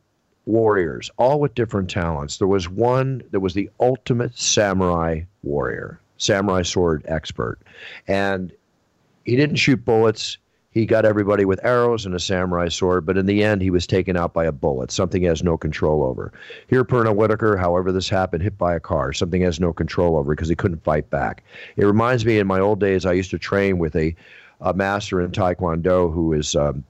warriors, all with different talents. There was one that was the ultimate samurai warrior, samurai sword expert, and he didn't shoot bullets he got everybody with arrows and a samurai sword, but in the end, he was taken out by a bullet, something he has no control over. Here, Pernell Whitaker, however this happened, hit by a car, something he has no control over because he couldn't fight back. It reminds me, in my old days, I used to train with a, a master in Taekwondo who is um,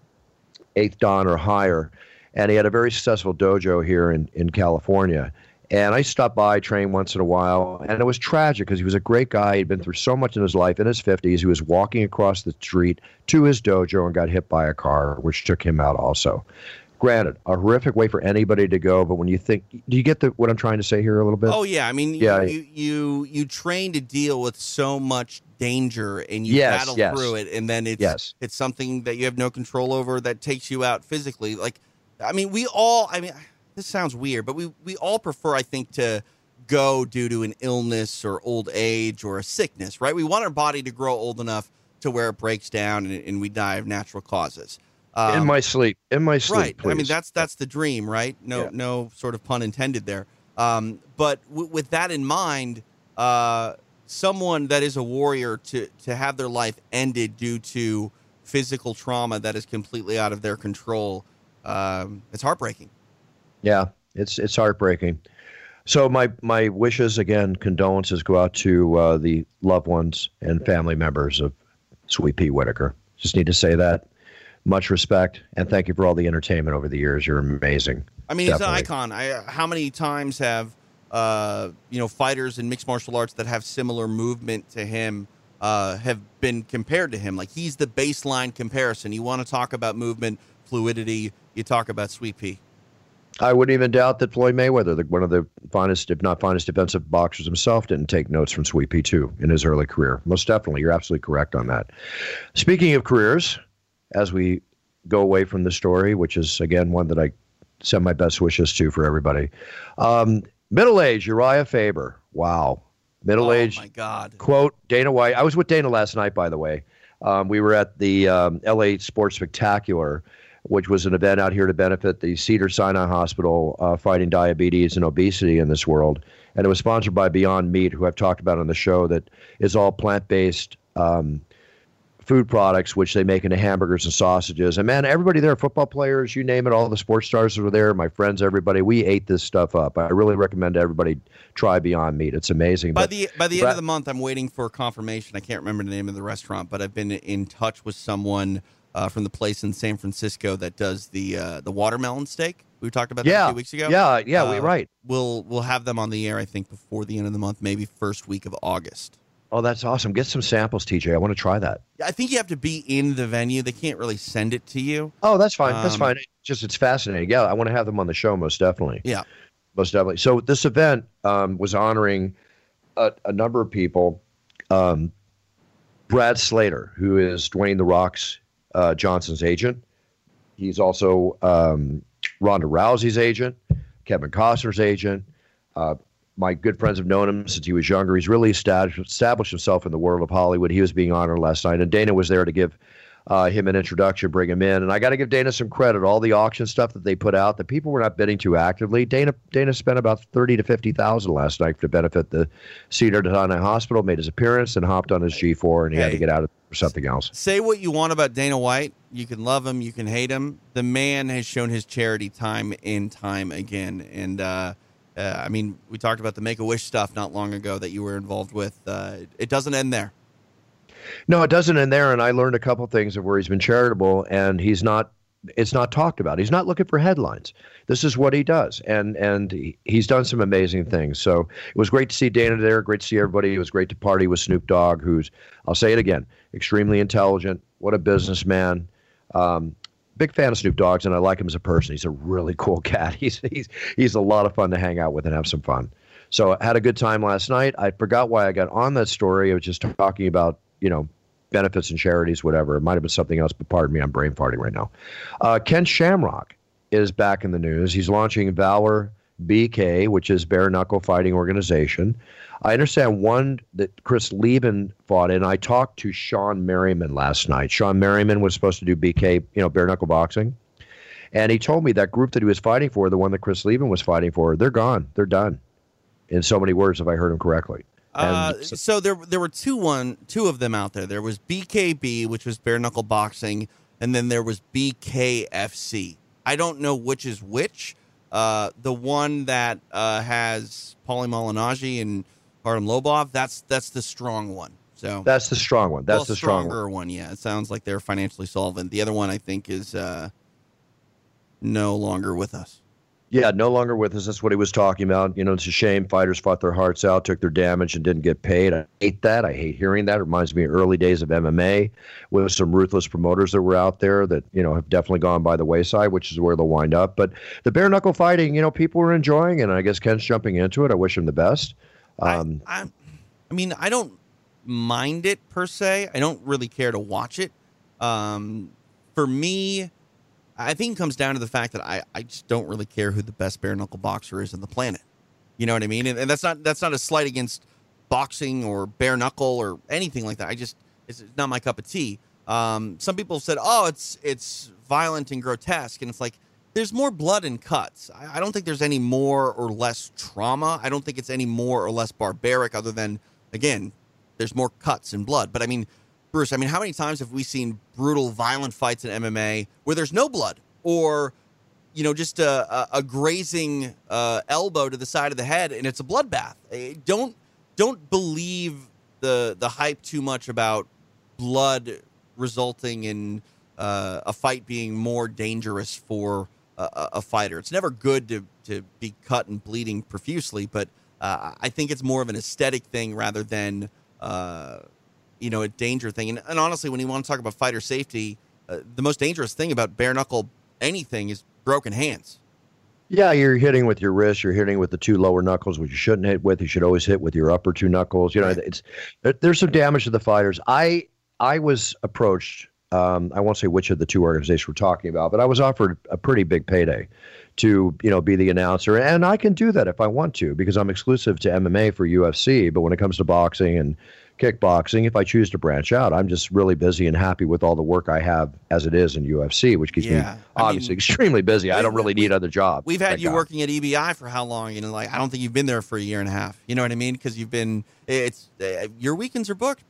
eighth dan or higher, and he had a very successful dojo here in, in California. And I stopped by, train once in a while, and it was tragic because he was a great guy. He'd been through so much in his life. In his 50s, he was walking across the street to his dojo and got hit by a car, which took him out also. Granted, a horrific way for anybody to go, but when you think, do you get the, what I'm trying to say here a little bit? Oh yeah, I mean, yeah, you you you train to deal with so much danger and you yes, battle yes. through it, and then it's yes. it's something that you have no control over that takes you out physically. Like, I mean, we all, I mean this sounds weird, but we we all prefer, I think, to go due to an illness or old age or a sickness, right? We want our body to grow old enough to where it breaks down and, and we die of natural causes. Um, in my sleep, in my sleep, right? Please. I mean, that's that's the dream, right? No, yeah. no sort of pun intended there. Um, but w- with that in mind, uh, someone that is a warrior to to have their life ended due to physical trauma that is completely out of their control, um, it's heartbreaking. Yeah, it's it's heartbreaking. So my my wishes again, condolences go out to uh, the loved ones and family members of Sweet Pea Whitaker. Just need to say that. Much respect and thank you for all the entertainment over the years. You're amazing. I mean, Definitely. he's an icon. I, how many times have uh, you know fighters in mixed martial arts that have similar movement to him uh, have been compared to him. Like he's the baseline comparison. You want to talk about movement, fluidity, you talk about Sweet Pea. I wouldn't even doubt that Floyd Mayweather, the, one of the finest, if not finest, defensive boxers himself, didn't take notes from Sweet Pea too in his early career. Most definitely, you're absolutely correct on that. Speaking of careers, as we go away from the story, which is again one that I send my best wishes to for everybody. Um, middle age Uriah Faber. Wow, middle age. Oh my God. Quote Dana White. I was with Dana last night, by the way. Um, we were at the um, LA Sports Spectacular which was an event out here to benefit the Cedar Sinai Hospital uh, fighting diabetes and obesity in this world. And it was sponsored by Beyond Meat, who I've talked about on the show, that is all plant based um, food products, which they make into hamburgers and sausages. And man, everybody there, football players, you name it, all the sports stars that were there, my friends, everybody, we ate this stuff up. I really recommend everybody try Beyond Meat. It's amazing. By but, the by the end of the month, I'm waiting for confirmation. I can't remember the name of the restaurant, but I've been in touch with someone uh, from the place in San Francisco that does the uh, the watermelon steak. We talked about that yeah. a few weeks ago. Yeah, yeah, uh, we right. We'll we'll have them on the air. I think before the end of the month, maybe first week of August. Oh, that's awesome! Get some samples, TJ. I want to try that. I think you have to be in the venue. They can't really send it to you. Oh, that's fine. Um, that's fine. It's just it's fascinating. Yeah, I want to have them on the show most definitely. Yeah, most definitely. So this event um, was honoring a, a, number of people. Um, Brad Slater, who is Dwayne the Rock's uh, Johnson's agent. He's also um, Ronda Rousey's agent, Kevin Costner's agent. Uh, my good friends have known him since he was younger. He's really established, established himself in the world of Hollywood. He was being honored last night, and Dana was there to give uh, him an introduction, bring him in. And I got to give Dana some credit. All the auction stuff that they put out, that people were not bidding too actively. Dana Dana spent about thirty to fifty thousand last night to benefit the Cedar Sinai Hospital. Made his appearance and hopped on his G four, and he hey, had to get out of for something else. Say what you want about Dana White. You can love him, you can hate him. The man has shown his charity time and time again, and. Uh, uh, I mean, we talked about the Make a Wish stuff not long ago that you were involved with. Uh, it doesn't end there. No, it doesn't end there. And I learned a couple things of where he's been charitable, and he's not. It's not talked about. He's not looking for headlines. This is what he does, and and he's done some amazing things. So it was great to see Dana there. Great to see everybody. It was great to party with Snoop Dogg, who's I'll say it again, extremely intelligent. What a businessman. Um, big fan of Snoop Dogg's, and I like him as a person. He's a really cool (laughs) cat. He's he's he's a lot of fun to hang out with and have some fun. So I had a good time last night. I forgot why I got on that story. I was just talking about you know, benefits and charities, whatever. It might have been something else, but pardon me, I'm brain farting right now. Uh, Ken Shamrock is back in the news. He's launching Valor BK, which is bare knuckle fighting organization. I understand one that Chris Leben fought in. I talked to Shawne Merriman last night. Shawne Merriman was supposed to do BK, you know, bare knuckle boxing. And he told me that group that he was fighting for, the one that Chris Leben was fighting for, they're gone. They're done. In so many words, if I heard him correctly. Uh, so, so, there there were two one two of them out there. There was BKB, which was bare knuckle boxing, and then there was BKFC. I don't know which is which. Uh, the one that uh, has Paulie Malignaggi and Artem Lobov, that's that's the strong one. So that's the strong one. That's well, the stronger one. one. Yeah, it sounds like they're financially solvent. The other one, I think, is uh, no longer with us. Yeah, no longer with us. That's what he was talking about. You know, it's a shame fighters fought their hearts out, took their damage, and didn't get paid. I hate that. I hate hearing that. It reminds me of early days of MMA with some ruthless promoters that were out there that, you know, have definitely gone by the wayside, which is where they'll wind up. But the bare knuckle fighting, you know, people were enjoying, and I guess Ken's jumping into it. I wish him the best. Um, I, I, I mean, I don't mind it per se. I don't really care to watch it. Um, for me, I think it comes down to the fact that I, I just don't really care who the best bare knuckle boxer is on the planet. You know what I mean? And, and that's not that's not a slight against boxing or bare knuckle or anything like that. I just it's not my cup of tea. Um, some people have said, "Oh, it's it's violent and grotesque," and it's like there's more blood and cuts. I, I don't think there's any more or less trauma. I don't think it's any more or less barbaric, other than again, there's more cuts and blood. But I mean, Bruce, I mean, how many times have we seen brutal, violent fights in MMA where there's no blood or, you know, just a, a, grazing uh, elbow to the side of the head and it's a bloodbath? Eh, don't don't believe the the hype too much about blood resulting in uh, a fight being more dangerous for a, a, fighter. It's never good to to be cut and bleeding profusely, but uh, I think it's more of an aesthetic thing rather than. You know, a danger thing. And, and honestly, when you want to talk about fighter safety, uh, the most dangerous thing about bare knuckle anything is broken hands. Yeah, you're hitting with your wrist. You're hitting with the two lower knuckles, which you shouldn't hit with. You should always hit with your upper two knuckles. You know, it's there, there's some damage to the fighters. I I was approached. Um, I won't say which of the two organizations we're talking about, but I was offered a pretty big payday to you know be the announcer, and I can do that if I want to because I'm exclusive to MMA for UFC. But when it comes to boxing and kickboxing, if I choose to branch out, I'm just really busy and happy with all the work I have as it is in UFC, which keeps Yeah, me I obviously mean, extremely busy. I don't really need other jobs. We've had you God. working at EBI for how long? You know, like I don't think you've been there for a year and a half. You know what I mean? Because you've been. It's uh, your weekends are booked.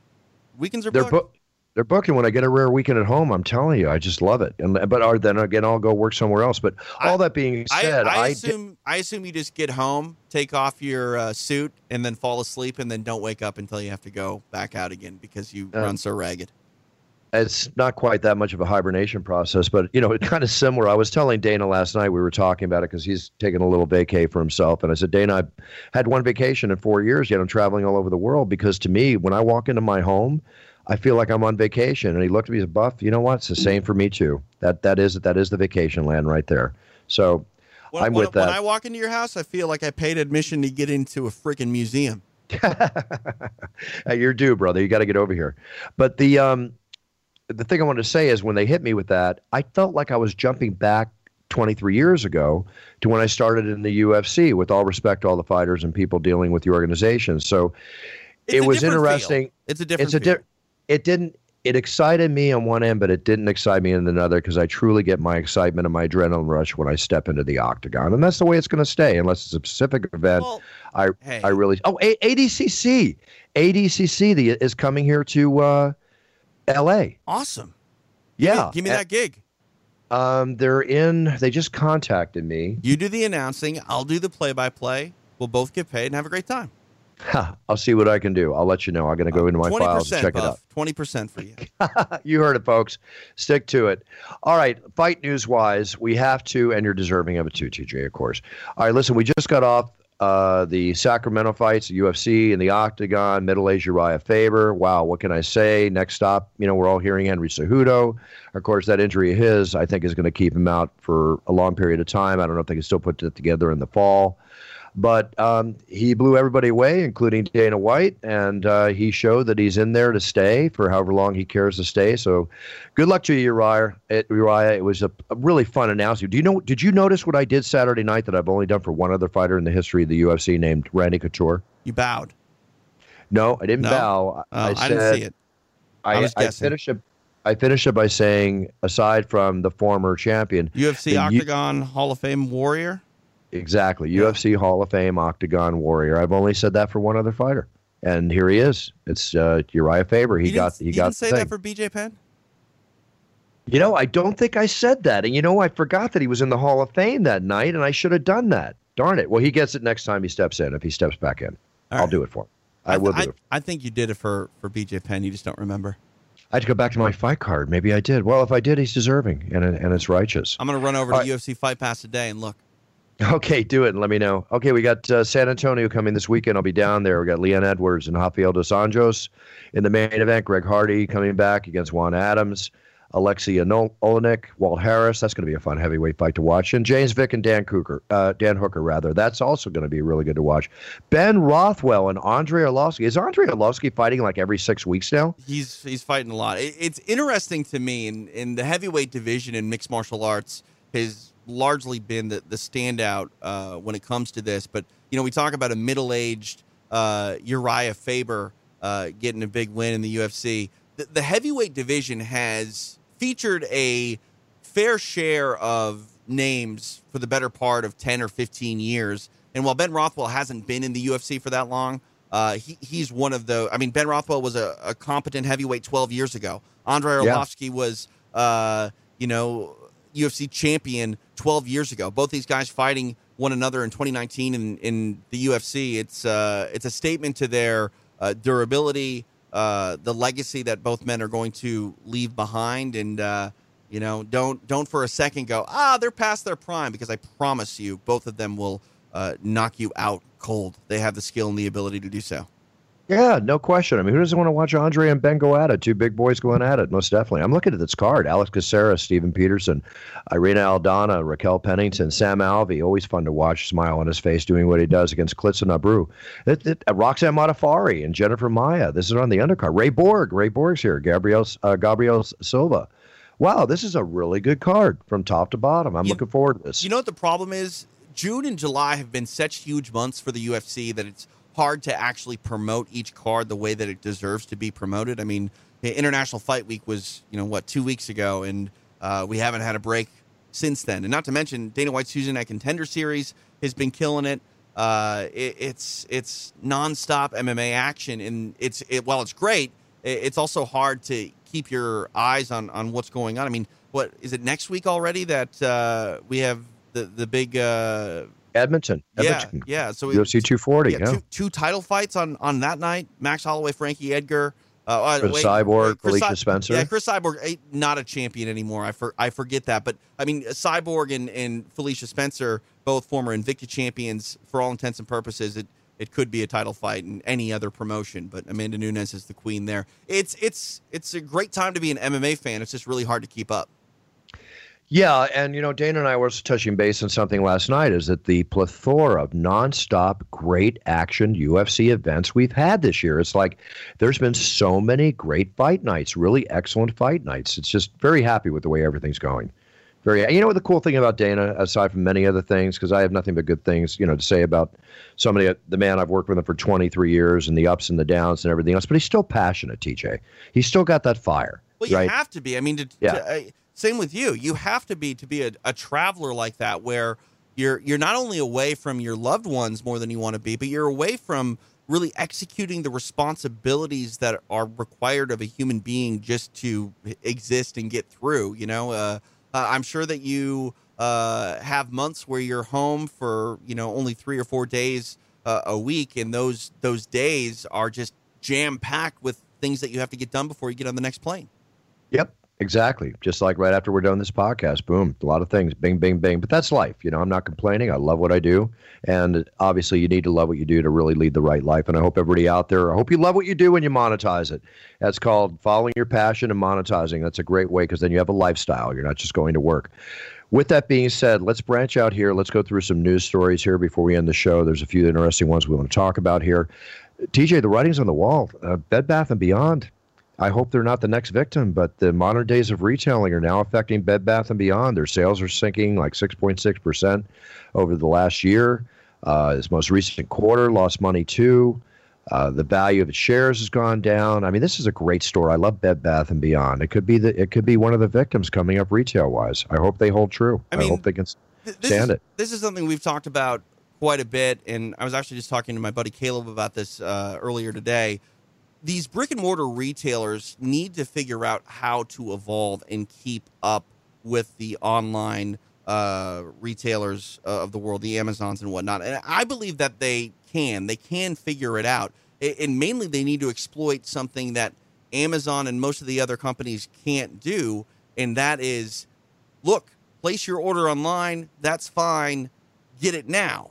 Weekends are They're booked. book. They're booking when I get a rare weekend at home. I'm telling you, I just love it. And but or then again, I'll go work somewhere else. But all that being said, I, I, di- assume I assume you just get home, take off your uh, suit, and then fall asleep, and then don't wake up until you have to go back out again because you Um, run so ragged. it's not quite that much of a hibernation process, but you know, it's kind of similar. I was telling Dana last night we were talking about it because he's taking a little vacay for himself, and I said, Dana, I've had one vacation in four years, yet I'm traveling all over the world because to me, when I walk into my home, I feel like I'm on vacation. And he looked at me as Buff. You know what? It's the same for me too. That that is that is the vacation land right there. So When, I'm when, with that. when I walk into your house, I feel like I paid admission to get into a freaking museum. (laughs) You're due, brother. You got to get over here. But the um, the thing I wanted to say is when they hit me with that, I felt like I was jumping back 23 years ago to when I started in the UFC. With all respect to all the fighters and people dealing with the organization, so It's it was interesting. It's a different. It's a di- It didn't. It excited me on one end, but it didn't excite me in another because I truly get my excitement and my adrenaline rush when I step into the octagon, and that's the way it's going to stay unless it's a specific event. Well, I hey. I really oh a- ADCC ADCC the, is coming here to uh, L.A. awesome. Give me- Yeah, give me And, that gig. Um, they're in. They just contacted me. You do the announcing. I'll do the play-by-play. We'll both get paid and have a great time. Ha, I'll see what I can do. I'll let you know. I'm going to go into my files and check it out. Twenty percent for you. (laughs) you heard it, folks. Stick to it. All right, fight news wise, we have to, and you're deserving of it too, TJ, of course. All right, listen, we just got off uh, the Sacramento fights, the UFC, and the Octagon, middle aged Uriah Faber. Wow, what can I say? Next stop, you know, we're all hearing Henry Cejudo. Of course, that injury of his, I think, is going to keep him out for a long period of time. I don't know if they can still put it together in the fall. But um, he blew everybody away, including Dana White, and uh, he showed that he's in there to stay for however long he cares to stay. So, good luck to you, Uriah. It, Uriah, it was a, a really fun announcement. Do you know? Did you notice what I did Saturday night that I've only done for one other fighter in the history of the UFC named Randy Couture? You bowed. No, I didn't No? bow. Oh, I, I, didn't see it. I, I was I guessing. finished it. I finished it by saying, aside from the former champion, UFC Octagon Hall of Fame warrior. Exactly. UFC Hall of Fame Octagon Warrior. I've only said that for one other fighter. And here he is. It's uh, Uriah Faber. He you got he you got didn't say that for BJ Penn. You know, I don't think I said that. And you know, I forgot that he was in the Hall of Fame that night and I should have done that. Darn it. Well, he gets it next time he steps in if he steps back in. All I'll right. do it for him. I, th- will do I, it. I think you did it for for BJ Penn. You just don't remember. I had to go back to my fight card. Maybe I did. Well, if I did, he's deserving and and it's righteous. I'm gonna run over All to UFC Fight Pass today and look. (laughs) Okay, do it and let me know. Okay, we got uh, San Antonio coming this weekend. I'll be down there. We got Leon Edwards and Rafael dos Anjos in the main event. Greg Hardy coming back against Juan Adams. Alexei Ono- Oleinik, Walt Harris. That's going to be a fun heavyweight fight to watch. And James Vick and Dan Hooker, uh, Dan Hooker rather. That's also going to be really good to watch. Ben Rothwell and Andre Arlovsky. Is Andre Arlovsky fighting like every six weeks now? He's he's fighting a lot. It, it's interesting to me in in the heavyweight division in mixed martial arts has largely been the the standout uh, when it comes to this. But you know, we talk about a middle aged uh, Uriah Faber uh, getting a big win in the UFC. The, the heavyweight division has featured a fair share of names for the better part of 10 or 15 years. And while Ben Rothwell hasn't been in the UFC for that long, uh, he, he's one of the. I mean, Ben Rothwell was a, a competent heavyweight 12 years ago. Andrei Yeah. Arlovsky was, uh, you know, UFC champion 12 years ago. Both these guys fighting one another in 2019 in, in the UFC. It's uh, it's a statement to their uh, durability, uh, the legacy that both men are going to leave behind, and uh, you know, don't don't for a second go ah they're past their prime because I promise you both of them will uh, knock you out cold. They have the skill and the ability to do so. Yeah, no question. I mean, who doesn't want to watch Andre and Ben go at it? Two big boys going at it, most definitely. I'm looking at this card: Alex Caceres, Steven Peterson, Irene Aldana, Raquel Pennington, Sam Alvey. Always fun to watch. Smile on his face doing what he does against Klidson Abreu. It, it, uh, Roxanne Modafferi and Jennifer Maia. This is on the undercard. Ray Borg. Ray Borg's here. Gabriel uh, Gabriel Silva. Wow, this is a really good card from top to bottom. I'm You- looking forward to this. You know what the problem is? June and July have been such huge months for the UFC that it's hard to actually promote each card the way that it deserves to be promoted. I mean, International Fight Week was, you know, what, two weeks ago, and uh, we haven't had a break since then. And not to mention, Dana White's Tuesday Night Contender Series has been killing it. Uh, it it's it's nonstop MMA action, and it's it, while it's great, it, it's also hard to keep your eyes on on what's going on. I mean, what is it next week already that uh, we have the the big uh, Edmonton. yeah yeah so we, UFC 240. yeah, Yeah. Two, two title fights on on that night. Max Holloway, Frankie Edgar. Uh, uh, Chris wait, Cyborg, wait, Chris Felicia Cy- Spencer. Yeah, Cris Cyborg, eh, not a champion anymore. I for, I forget that, but I mean, Cyborg and, and Felicia Spencer, both former Invicta champions, for all intents and purposes, it it could be a title fight in any other promotion. But Amanda Nunes is the queen there. It's it's it's a great time to be an MMA fan. It's just really hard to keep up. Yeah, and you know, Dana and I were just touching base on something last night. Is that the plethora of nonstop great action UFC events we've had this year? It's like there's been so many great fight nights, really excellent fight nights. It's just very happy with the way everything's going. Very, you know, what the cool thing about Dana, aside from many other things, because I have nothing but good things, you know, to say about somebody, the man I've worked with him for 23 years, and the ups and the downs and everything else. But he's still passionate, TJ. He's still got that fire. Well, you right? have to be. I mean, to, Yeah. to, uh, same with you. You have to be to be a, a traveler like that, where you're you're not only away from your loved ones more than you want to be, but you're away from really executing the responsibilities that are required of a human being just to exist and get through. You know, uh, uh, I'm sure that you uh, have months where you're home for you know only three or four days uh, a week, and those those days are just jam packed with things that you have to get done before you get on the next plane. Yep, exactly. Just like right after we're done this podcast, boom, a lot of things, bing, bing, bing. But that's life. You know, I'm not complaining. I love what I do. And obviously, you need to love what you do to really lead the right life. And I hope everybody out there, I hope you love what you do and you monetize it. That's called following your passion and monetizing. That's a great way because then you have a lifestyle. You're not just going to work. With that being said, let's branch out here. Let's go through some news stories here before we end the show. There's a few interesting ones we want to talk about here. TJ, the writing's on the wall. Uh, Bed Bath and Beyond. I hope they're not the next victim, but the modern days of retailing are now affecting Bed Bath and Beyond. Their sales are sinking like 6.6 percent over the last year. Uh, this most recent quarter lost money too. Uh, the value of its shares has gone down. I mean, this is a great store. I love Bed Bath and Beyond. It could be the it could be one of the victims coming up retail wise. I hope they hold true. I, I hope they can s- Th- This stand is, it. This is something we've talked about quite a bit, and I was actually just talking to my buddy Caleb about this uh, earlier today. These brick and mortar retailers need to figure out how to evolve and keep up with the online uh, retailers uh, of the world, the Amazons and whatnot. And I believe that they can. They can figure it out. And mainly, they need to exploit something that Amazon and most of the other companies can't do, and that is look, place your order online. That's fine. Get it now.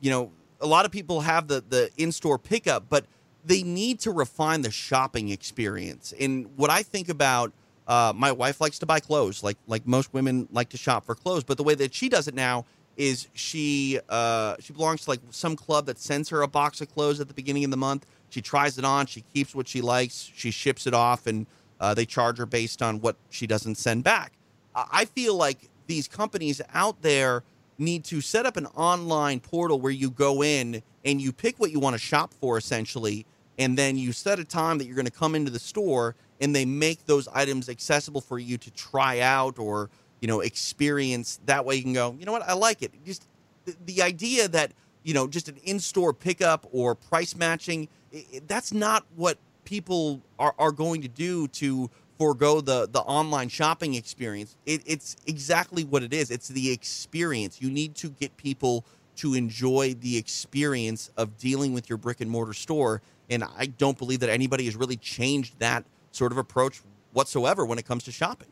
You know, a lot of people have the the in store pickup, but they need to refine the shopping experience. And what I think about, uh, my wife likes to buy clothes, like like most women like to shop for clothes. But the way that she does it now is she uh, she belongs to like some club that sends her a box of clothes at the beginning of the month. She tries it on. She keeps what she likes. She ships it off, and uh, they charge her based on what she doesn't send back. I I feel like these companies out there need to set up an online portal where you go in and you pick what you want to shop for essentially and then you set a time that you're going to come into the store and they make those items accessible for you to try out or you know experience. That way you can go you know what? I like it. Just the, the idea that you know just an in-store pickup or price matching i i- that's not what people are, are going to do to forego the the online shopping experience. It, it's exactly what it is. It's the experience. You need to get people to enjoy the experience of dealing with your brick and mortar store and i don't believe that anybody has really changed that sort of approach whatsoever when it comes to shopping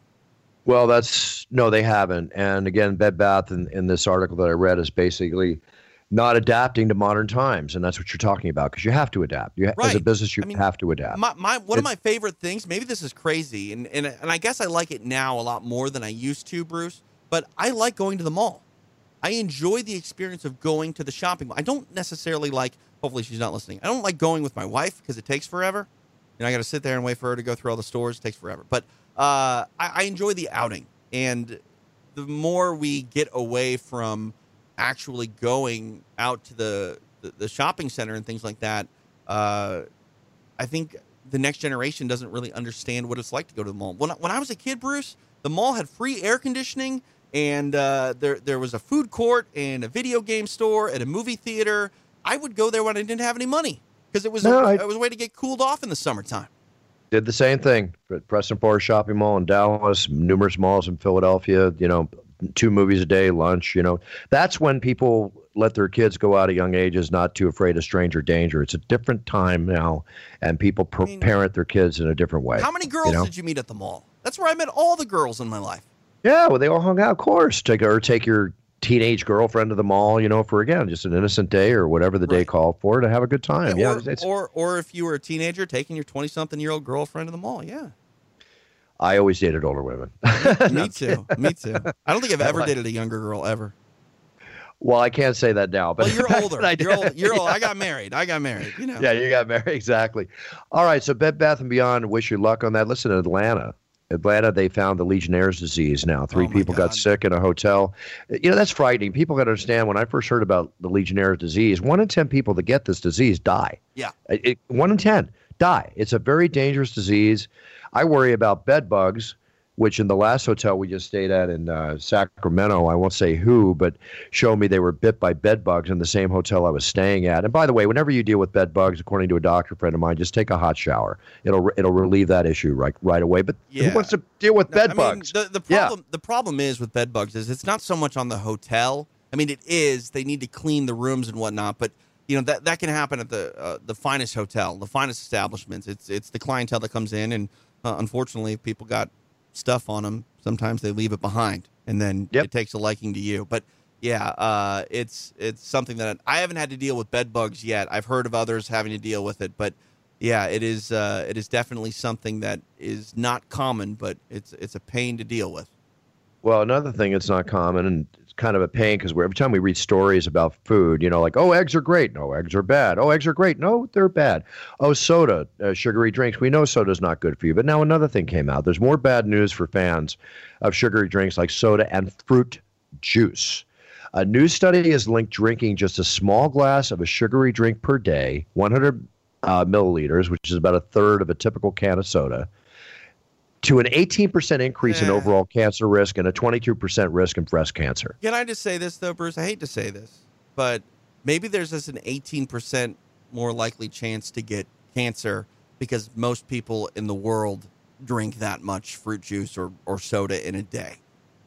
Well, that's no, they haven't. And again, Bed Bath in, in this article that I read is basically not adapting to modern times, and that's what you're talking about because you have to adapt. You, right. As a business, you I mean, have to adapt. My, my one of my favorite things. Maybe this is crazy, and, and and I guess I like it now a lot more than I used to, Bruce. But I like going to the mall. I enjoy the experience of going to the shopping mall. I don't necessarily like. Hopefully, she's not listening. I don't like going with my wife because it takes forever. Know, I got to sit there and wait for her to go through all the stores. It takes forever. But uh, I, I enjoy the outing, and the more we get away from actually going out to the, the, the shopping center and things like that, uh, I think the next generation doesn't really understand what it's like to go to the mall. When when I was a kid, Bruce, the mall had free air conditioning, and uh, there there was a food court and a video game store and a movie theater. I would go there when I didn't have any money because it was No, a, I- it was a way to get cooled off in the summertime. Did the same thing. at Preston Forest Shopping Mall in Dallas, numerous malls in Philadelphia. You know, two movies a day, lunch. You know, that's when people let their kids go out at young ages, not too afraid of stranger danger. It's a different time now, and people per- parent their kids in a different way. How many girls you know? did you meet at the mall? That's where I met all the girls in my life. Yeah, well, they all hung out, of course. Take or take your teenage girlfriend to the mall, you know, for again just an innocent day or whatever the day called for to have a good time. Yeah, or, it's- or or if you were a teenager taking your 20 something year old girlfriend to the mall. Yeah. I always dated older women. (laughs) Me too. Me too. (laughs) I don't think I've ever dated a younger girl ever. well, I can't say that now, but Well, you're (laughs) older. I You're old. You're old. I got married. I got married. You know. Yeah, you got married exactly. All right, so Bed Bath and Beyond. Wish you luck on that. Listen, Atlanta, Atlanta, they found the Legionnaire's disease. Now, three oh, people got sick in a hotel. You know that's frightening. People got to understand. When I first heard about the Legionnaire's disease, one in ten people that get this disease die. Yeah. It- one in ten die. It's a very dangerous disease. I worry about bed bugs, which in the last hotel we just stayed at in uh, Sacramento, I won't say who, but showed me they were bit by bed bugs in the same hotel I was staying at. And by the way, whenever you deal with bed bugs, according to a doctor friend of mine, just take a hot shower. It'll it'll relieve that issue right right away. But Yeah. who wants to deal with bed I mean, bugs? the, the Yeah. problem the problem is with bed bugs is it's not so much on the hotel. I mean, it is. They need to clean the rooms and whatnot, but you know that that can happen at the uh, the finest hotel, the finest establishments. It's it's the clientele that comes in, and uh, unfortunately, if people got stuff on them. Sometimes they leave it behind, and then it takes a liking to you. But yeah, uh, it's it's something that I haven't had to deal with bed bugs yet. I've heard of others having to deal with it, but yeah, it is uh, it is definitely something that is not common, but it's it's a pain to deal with. Well, another thing that's not common and kind of a pain because every time we read stories about food, you know, like, oh, eggs are great. No, eggs are bad. Oh, eggs are great. No, they're bad. Oh, soda, uh, sugary drinks. We know soda's not good for you. But now another thing came out. There's more bad news for fans of sugary drinks like soda and fruit juice. A new study has linked drinking just a small glass of a sugary drink per day, 100 uh, milliliters, which is about a third of a typical can of soda, to an 18% increase in overall cancer risk and a 22% risk in breast cancer. Can I just say this though, Bruce? I hate to say this, but maybe there's just an 18% more likely chance to get cancer because most people in the world drink that much fruit juice or, or soda in a day.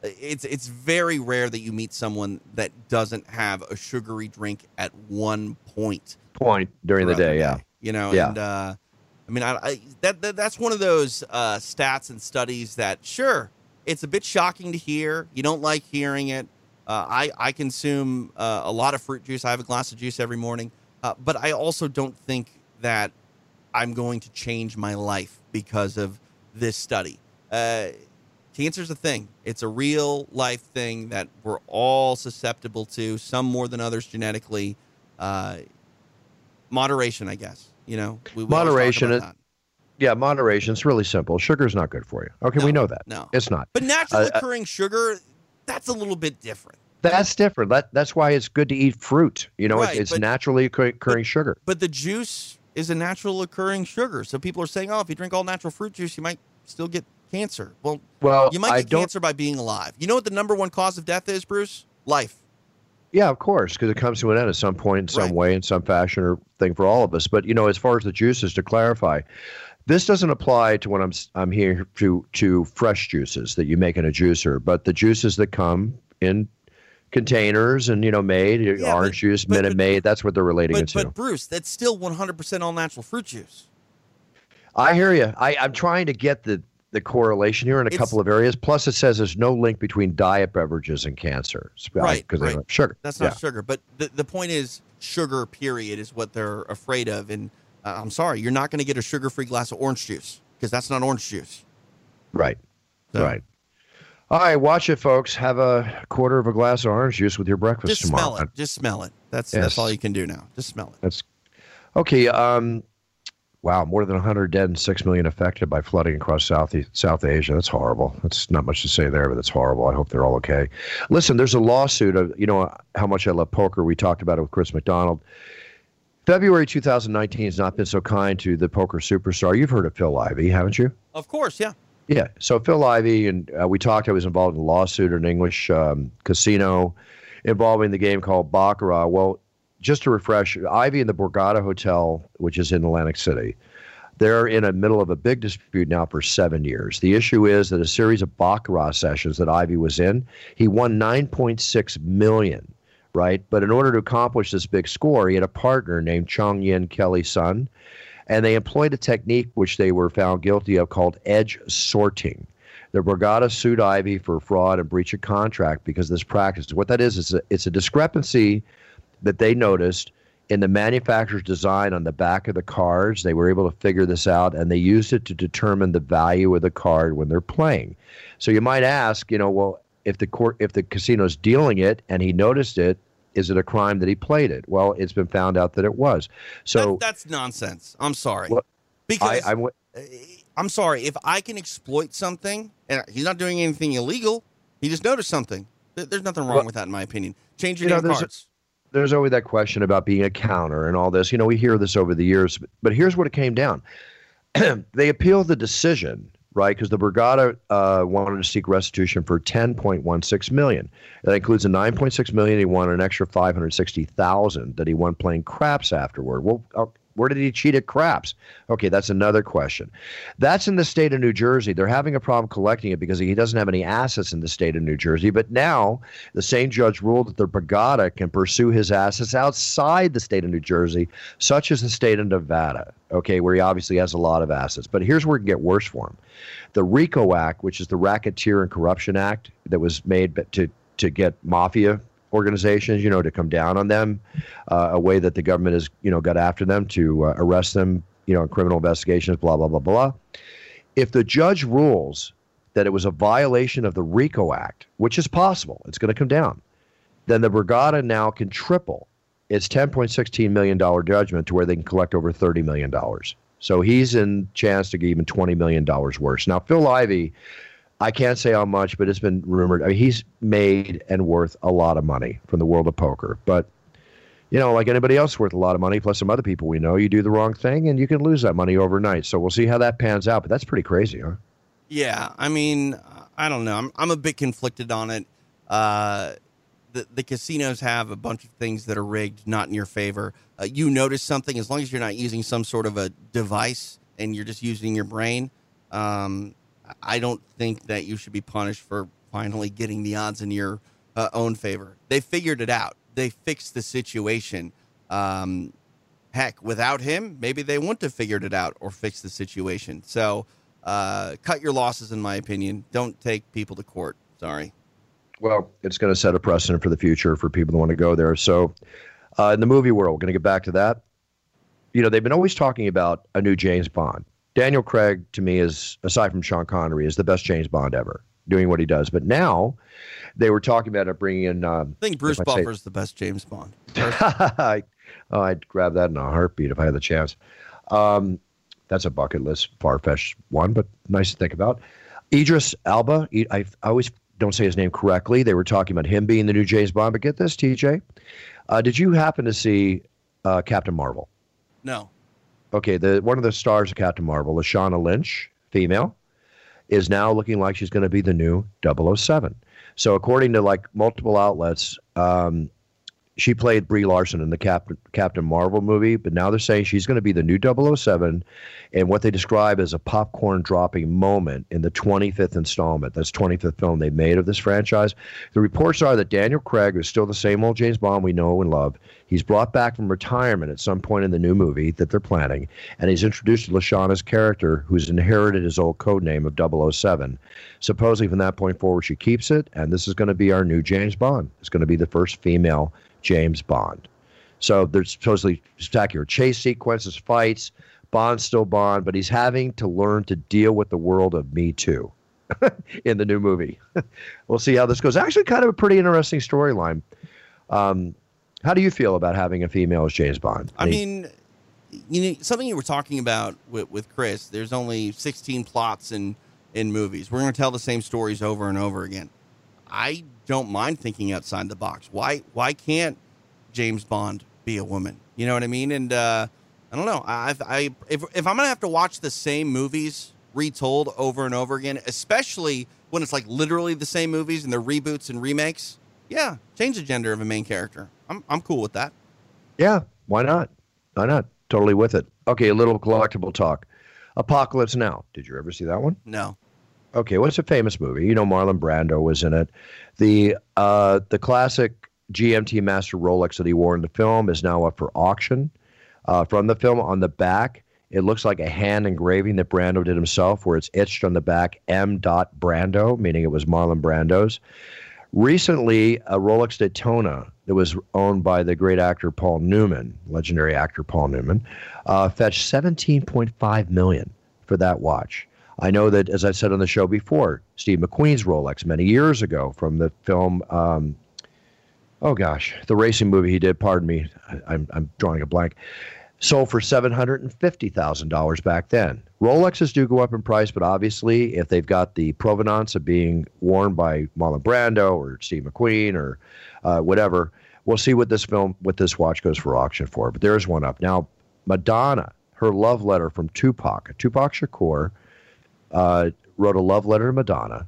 It's it's very rare that you meet someone that doesn't have a sugary drink at one point. Point during the throughout day, yeah. You know, Yeah. and uh, mean, I, I that, that that's one of those uh, stats and studies that sure it's a bit shocking to hear. You don't like hearing it. Uh, I I consume uh, a lot of fruit juice. I have a glass of juice every morning, uh, but I also don't think that I'm going to change my life because of this study. Uh, cancer's a thing. It's a real life thing that we're all susceptible to. Some more than others genetically. Uh, moderation, I guess. You know, we, we Moderation. It, that. yeah, moderation. It's really simple. Sugar's not good for you. Okay, we know that. no. it's not. But naturally Uh, uh, occurring sugar, that's a little bit different. That's different. That, that's why it's good to eat fruit. You know, Right, it's, it's but- naturally occur- occurring sugar. But the juice is a natural occurring sugar. So people are saying, oh, if you drink all natural fruit juice, you might still get cancer. Well, Well, you might get cancer by being alive. You know what the number one cause of death is, Bruce? Life. Yeah, of course, because it comes to an end at some point, in some way, in some fashion or thing for all of us. But you know, as far as the juices, to clarify, this doesn't apply to when I'm I'm here to to fresh juices that you make in a juicer, but the juices that come in containers and you know made Yeah, orange juice, Minute Maid. That's what they're relating But, it to. but Bruce, that's still 100% all natural fruit juice. I hear you. I, I'm trying to get the the correlation here in a It's- couple of areas. Plus, it says there's no link between diet beverages and cancer. Right, Because right. they have sugar. That's not Yeah. sugar. But the, the point is, sugar, period, is what they're afraid of. And uh, I'm sorry, you're not going to get a sugar free glass of orange juice because that's not orange juice. Right. So- Right. All right, watch it, folks. Have a quarter of a glass of orange juice with your breakfast tomorrow. Just tomorrow. smell it. Just smell it. That's Yes. that's all you can do now. Just smell it. That's okay. Um, wow, more than 100 dead and six million affected by flooding across South South Asia. That's horrible. That's not much to say there, but that's horrible. I hope they're all okay. Listen, there's a lawsuit of you know how much I love poker. We talked about it with Chris McDonald. February 2019 has not been so kind to the poker superstar. You've heard of Phil Ivey, haven't you? Of course, yeah. Yeah. So Phil Ivey and uh, we talked. I was involved in a lawsuit at an English um, casino involving the game called baccarat. Well, just to refresh, Ivey and the Borgata Hotel, which is in Atlantic City, they're in the middle of a big dispute now for seven years. The issue is that a series of baccarat sessions that Ivey was in, he won 9.6 million. Right, but in order to accomplish this big score, he had a partner named Chong Yin Kelly Sun, and they employed a technique which they were found guilty of called edge sorting. The Borgata sued Ivey for fraud and breach of contract because of this practice. What that is is a, it's a discrepancy that they noticed in the manufacturer's design on the back of the cards. They were able to figure this out, and they used it to determine the value of the card when they're playing. So you might ask, you know, well, if the court, if the casino's dealing it and he noticed it, is it a crime that he played it? Well, it's been found out that it was. So That- that's nonsense. I'm sorry. Well, because I, I'm, uh, I'm sorry. If I can exploit something, and he's not doing anything illegal, he just noticed something. There's nothing wrong Well, with that, in my opinion. Change your you know, cards. There's always that question about being a counter and all this. You know, we hear this over the years, but, here's what it came down. (clears throat) they appealed the decision, right? Because the Borgata uh, wanted to seek restitution for 10.16 million. That includes a 9.6 million he won, an extra 560,000 that he won playing craps afterward. Well, uh, where did he cheat at craps? Okay, that's another question. That's in the state of New Jersey. They're having a problem collecting it because he doesn't have any assets in the state of New Jersey. But now the same judge ruled that the Borgata can pursue his assets outside the state of New Jersey, such as the state of Nevada, okay, where he obviously has a lot of assets. But here's where it can get worse for him. The RICO Act, which is the Racketeer and Corruption Act that was made to, to get mafia organizations, you know, to come down on them, uh, a way that the government has, you know, got after them to uh, arrest them, you know, in criminal investigations, blah, blah, blah, blah. If the judge rules that it was a violation of the RICO Act, which is possible, it's going to come down, then the Borgata now can triple its $10.16 million judgment to where they can collect over $30 million. So he's in chance to get even $20 million worse. Now, Phil Ivey, I can't say how much, but it's been rumored. I mean, he's made and worth a lot of money from the world of poker. But, you know, like anybody else worth a lot of money, plus some other people we know, you do the wrong thing and you can lose that money overnight. So we'll see how that pans out. But that's pretty crazy, huh? Yeah, I mean, I don't know. I'm I'm a bit conflicted on it. Uh, the the casinos have a bunch of things that are rigged, not in your favor. Uh, you notice something as long as you're not using some sort of a device and you're just using your brain. Um, I don't think that you should be punished for finally getting the odds in your uh, own favor. They figured it out. They fixed the situation. Um, heck, without him, maybe they wouldn't have figured it out or fixed the situation. So, uh, cut your losses, in my opinion. Don't take people to court. Sorry. Well, it's going to set a precedent for the future for people that want to go there. So, uh, in the movie world, we're going to get back to that. You know, they've been always talking about a new James Bond. Daniel Craig, to me, is aside from Sean Connery, is the best James Bond ever, doing what he does. But now, they were talking about it bringing in. Um, I think Bruce if I say- Buffer's the best James Bond. I, (laughs) oh, I'd grab that in a heartbeat if I had the chance. Um, that's a bucket list, far fetched one, but nice to think about. Idris Alba, I, I always don't say his name correctly. They were talking about him being the new James Bond, but get this, TJ. Uh, did you happen to see uh, Captain Marvel? No. Okay, the one of the stars of Captain Marvel, Lashana Lynch, female, is now looking like she's going to be the new 007. So according to like multiple outlets, um, she played Brie Larson in the Captain Captain Marvel movie, but now they're saying she's going to be the new 007 and what they describe as a popcorn dropping moment in the 25th installment. That's 25th film they made of this franchise. The reports are that Daniel Craig is still the same old James Bond we know and love. He's brought back from retirement at some point in the new movie that they're planning, and he's introduced Lashana's character, who's inherited his old code name of 007. Supposedly, from that point forward, she keeps it, and this is going to be our new James Bond. It's going to be the first female James Bond. So there's supposedly spectacular chase sequences, fights. Bond's still Bond, but he's having to learn to deal with the world of Me Too (laughs) in the new movie. (laughs) we'll see how this goes. Actually, kind of a pretty interesting storyline. Um, how do you feel about having a female as James Bond? I mean, you know, something you were talking about with, with Chris. There's only 16 plots in in movies. We're going to tell the same stories over and over again. I don't mind thinking outside the box. Why why can't James Bond be a woman? You know what I mean? And uh, I don't know. I, I if if I'm gonna have to watch the same movies retold over and over again, especially when it's like literally the same movies and they're reboots and remakes, yeah, change the gender of a main character. I'm I'm cool with that. Yeah, why not? Why not? Totally with it. Okay, a little collectible talk. Apocalypse Now. Did you ever see that one? No. Okay, well, a famous movie. You know, Marlon Brando was in it. The uh, the classic GMT Master Rolex that he wore in the film is now up for auction. Uh, from the film, on the back, it looks like a hand engraving that Brando did himself, where it's etched on the back M. Brando, meaning it was Marlon Brando's. Recently, a Rolex Daytona that was owned by the great actor Paul Newman, legendary actor Paul Newman, uh, fetched 17.5 million for that watch. I know that, as I said on the show before, Steve McQueen's Rolex many years ago from the film, um, oh gosh, the racing movie he did, pardon me, I, I'm, I'm drawing a blank, sold for $750,000 back then. Rolexes do go up in price, but obviously, if they've got the provenance of being worn by Marlon Brando or Steve McQueen or uh, whatever, we'll see what this film, what this watch goes for auction for. But there's one up. Now, Madonna, her love letter from Tupac, Tupac Shakur, uh, wrote a love letter to Madonna.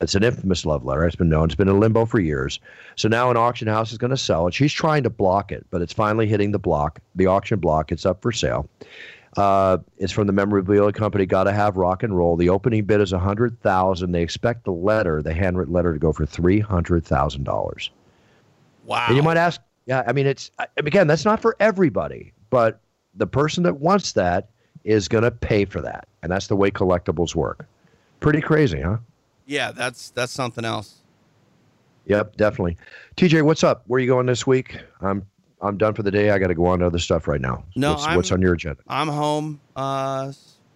It's an infamous love letter. It's been known. It's been in limbo for years. So now an auction house is going to sell it. She's trying to block it, but it's finally hitting the block, the auction block. It's up for sale. Uh, it's from the memorabilia company. Got to have rock and roll. The opening bid is a hundred thousand. They expect the letter, the handwritten letter, to go for three hundred thousand dollars. Wow. And you might ask, yeah, I mean, it's again, that's not for everybody, but the person that wants that is going to pay for that, and that's the way collectibles work. Pretty crazy, huh? Yeah, that's that's something else. Yep, definitely. TJ, what's up? Where are you going this week? I'm I'm done for the day. I got to go on to other stuff right now. No, what's, what's on your agenda? I'm home, uh,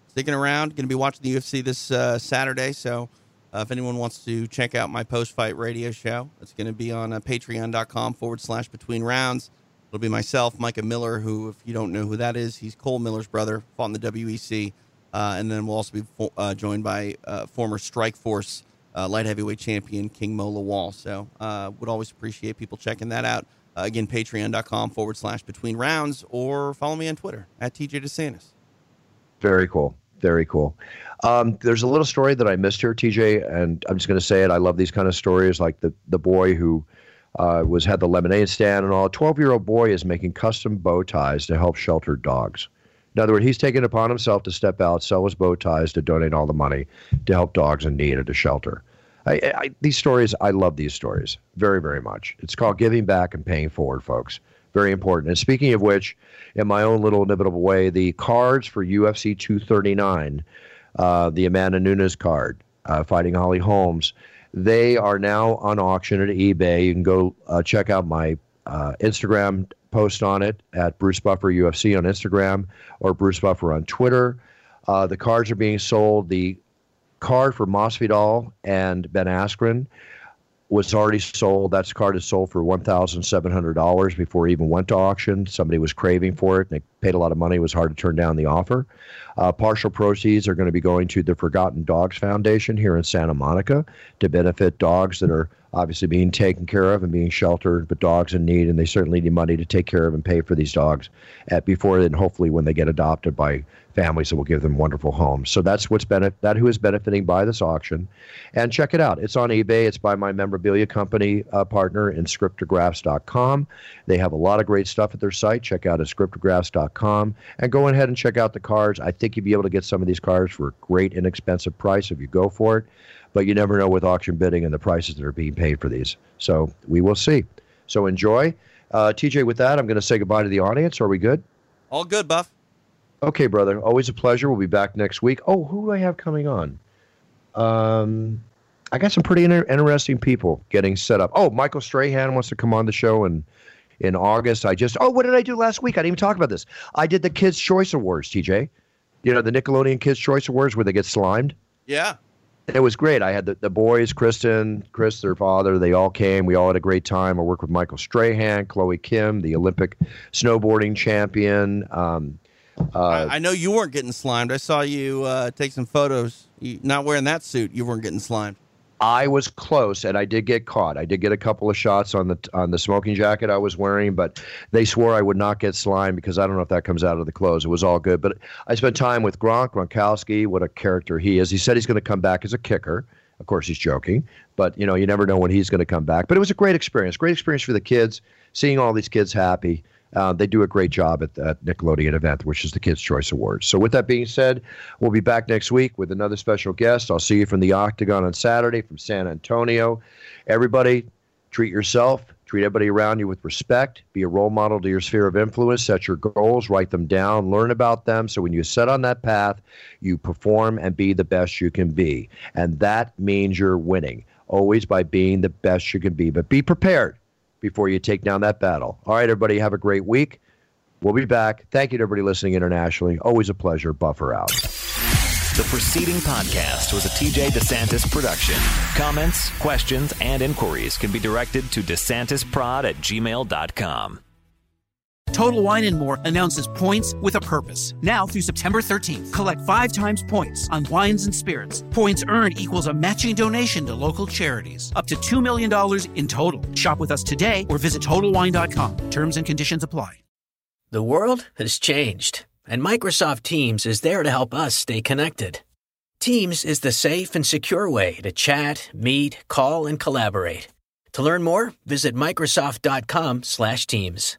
sticking around. Going to be watching the UFC this uh, Saturday. So, uh, if anyone wants to check out my post-fight radio show, it's going to be on uh, Patreon.com forward slash Between Rounds. It'll be myself, Micah Miller, who, if you don't know who that is, he's Cole Miller's brother, fought in the WEC. Uh, and then we'll also be fo- uh, joined by uh, former Strikeforce uh, light heavyweight champion King Mo Lawal. So uh, would always appreciate people checking that out. Uh, again, patreon.com forward slash between rounds or follow me on Twitter at TJ DeSantis. Very cool. Very cool. Um, there's a little story that I missed here, TJ, and I'm just going to say it. I love these kind of stories, like the the boy who was had the lemonade stand and all. A 12 year old boy is making custom bow ties to help sheltered dogs. In other words, he's taken upon himself to step out, sell his bow ties to donate all the money to help dogs in need at a shelter. I, I, these stories, I love these stories very, very much. It's called giving back and paying forward, folks. Very important. And speaking of which, in my own little inevitable way, the cards for UFC 239, uh, the Amanda Nunes card, uh, fighting Holly Holmes, they are now on auction at eBay. You can go uh, check out my uh, Instagram post on it at Bruce Buffer UFC on Instagram or Bruce Buffer on Twitter. Uh, the cards are being sold. The card for Masvidal and Ben Askren was already sold. That card is sold for one thousand seven hundred dollars before it even went to auction. Somebody was craving for it, and it paid a lot of money. It was hard to turn down the offer. Uh, partial proceeds are going to be going to the Forgotten Dogs Foundation here in Santa Monica to benefit dogs that are obviously being taken care of and being sheltered, but dogs in need, and they certainly need money to take care of and pay for these dogs at before and hopefully when they get adopted by families that will give them wonderful homes. So that's what's benefit that who is benefiting by this auction, and check it out. It's on eBay. It's by my memorabilia company uh, partner, Inscriptographs.com. They have a lot of great stuff at their site. Check out Inscriptographs.com and go ahead and check out the cards. I think you'll be able to get some of these cards for a great inexpensive price if you go for it. But you never know with auction bidding and the prices that are being paid for these. So we will see. So enjoy. Uh, TJ, with that, I'm going to say goodbye to the audience. Are we good? All good, Buff. Okay, brother. Always a pleasure. We'll be back next week. Oh, who do I have coming on? Um, I got some pretty inter- interesting people getting set up. Oh, Michael Strahan wants to come on the show in in August. I just oh, what did I do last week? I didn't even talk about this. I did the Kids Choice Awards, TJ. You know the Nickelodeon Kids Choice Awards where they get slimed. Yeah. It was great. I had the, the boys, Kristen, Chris, their father. They all came. We all had a great time. I worked with Michael Strahan, Chloe Kim, the Olympic snowboarding champion. Um, uh, I, I know you weren't getting slimed. I saw you uh, take some photos. You, not wearing that suit, you weren't getting slimed. I was close, and I did get caught. I did get a couple of shots on the on the smoking jacket I was wearing, but they swore I would not get slime because I don't know if that comes out of the clothes. It was all good, but I spent time with Gronk Gronkowski. What a character he is! He said he's going to come back as a kicker. Of course, he's joking, but you know you never know when he's going to come back. But it was a great experience. Great experience for the kids. Seeing all these kids happy. Uh, they do a great job at that Nickelodeon event, which is the Kids' Choice Awards. So, with that being said, we'll be back next week with another special guest. I'll see you from the Octagon on Saturday from San Antonio. Everybody, treat yourself, treat everybody around you with respect, be a role model to your sphere of influence, set your goals, write them down, learn about them. So, when you set on that path, you perform and be the best you can be. And that means you're winning, always by being the best you can be. But be prepared before you take down that battle. All right, everybody, have a great week. We'll be back. Thank you to everybody listening internationally. Always a pleasure. Buffer out. The preceding podcast was a TJ DeSantis production. Comments, questions, and inquiries can be directed to DeSantisProd at gmail.com. Total Wine and More announces points with a purpose. Now through September 13th, collect five times points on wines and spirits. Points earned equals a matching donation to local charities. Up to $2 million in total. Shop with us today or visit TotalWine.com. Terms and conditions apply. The world has changed, and Microsoft Teams is there to help us stay connected. Teams is the safe and secure way to chat, meet, call, and collaborate. To learn more, visit Microsoft.com slash Teams.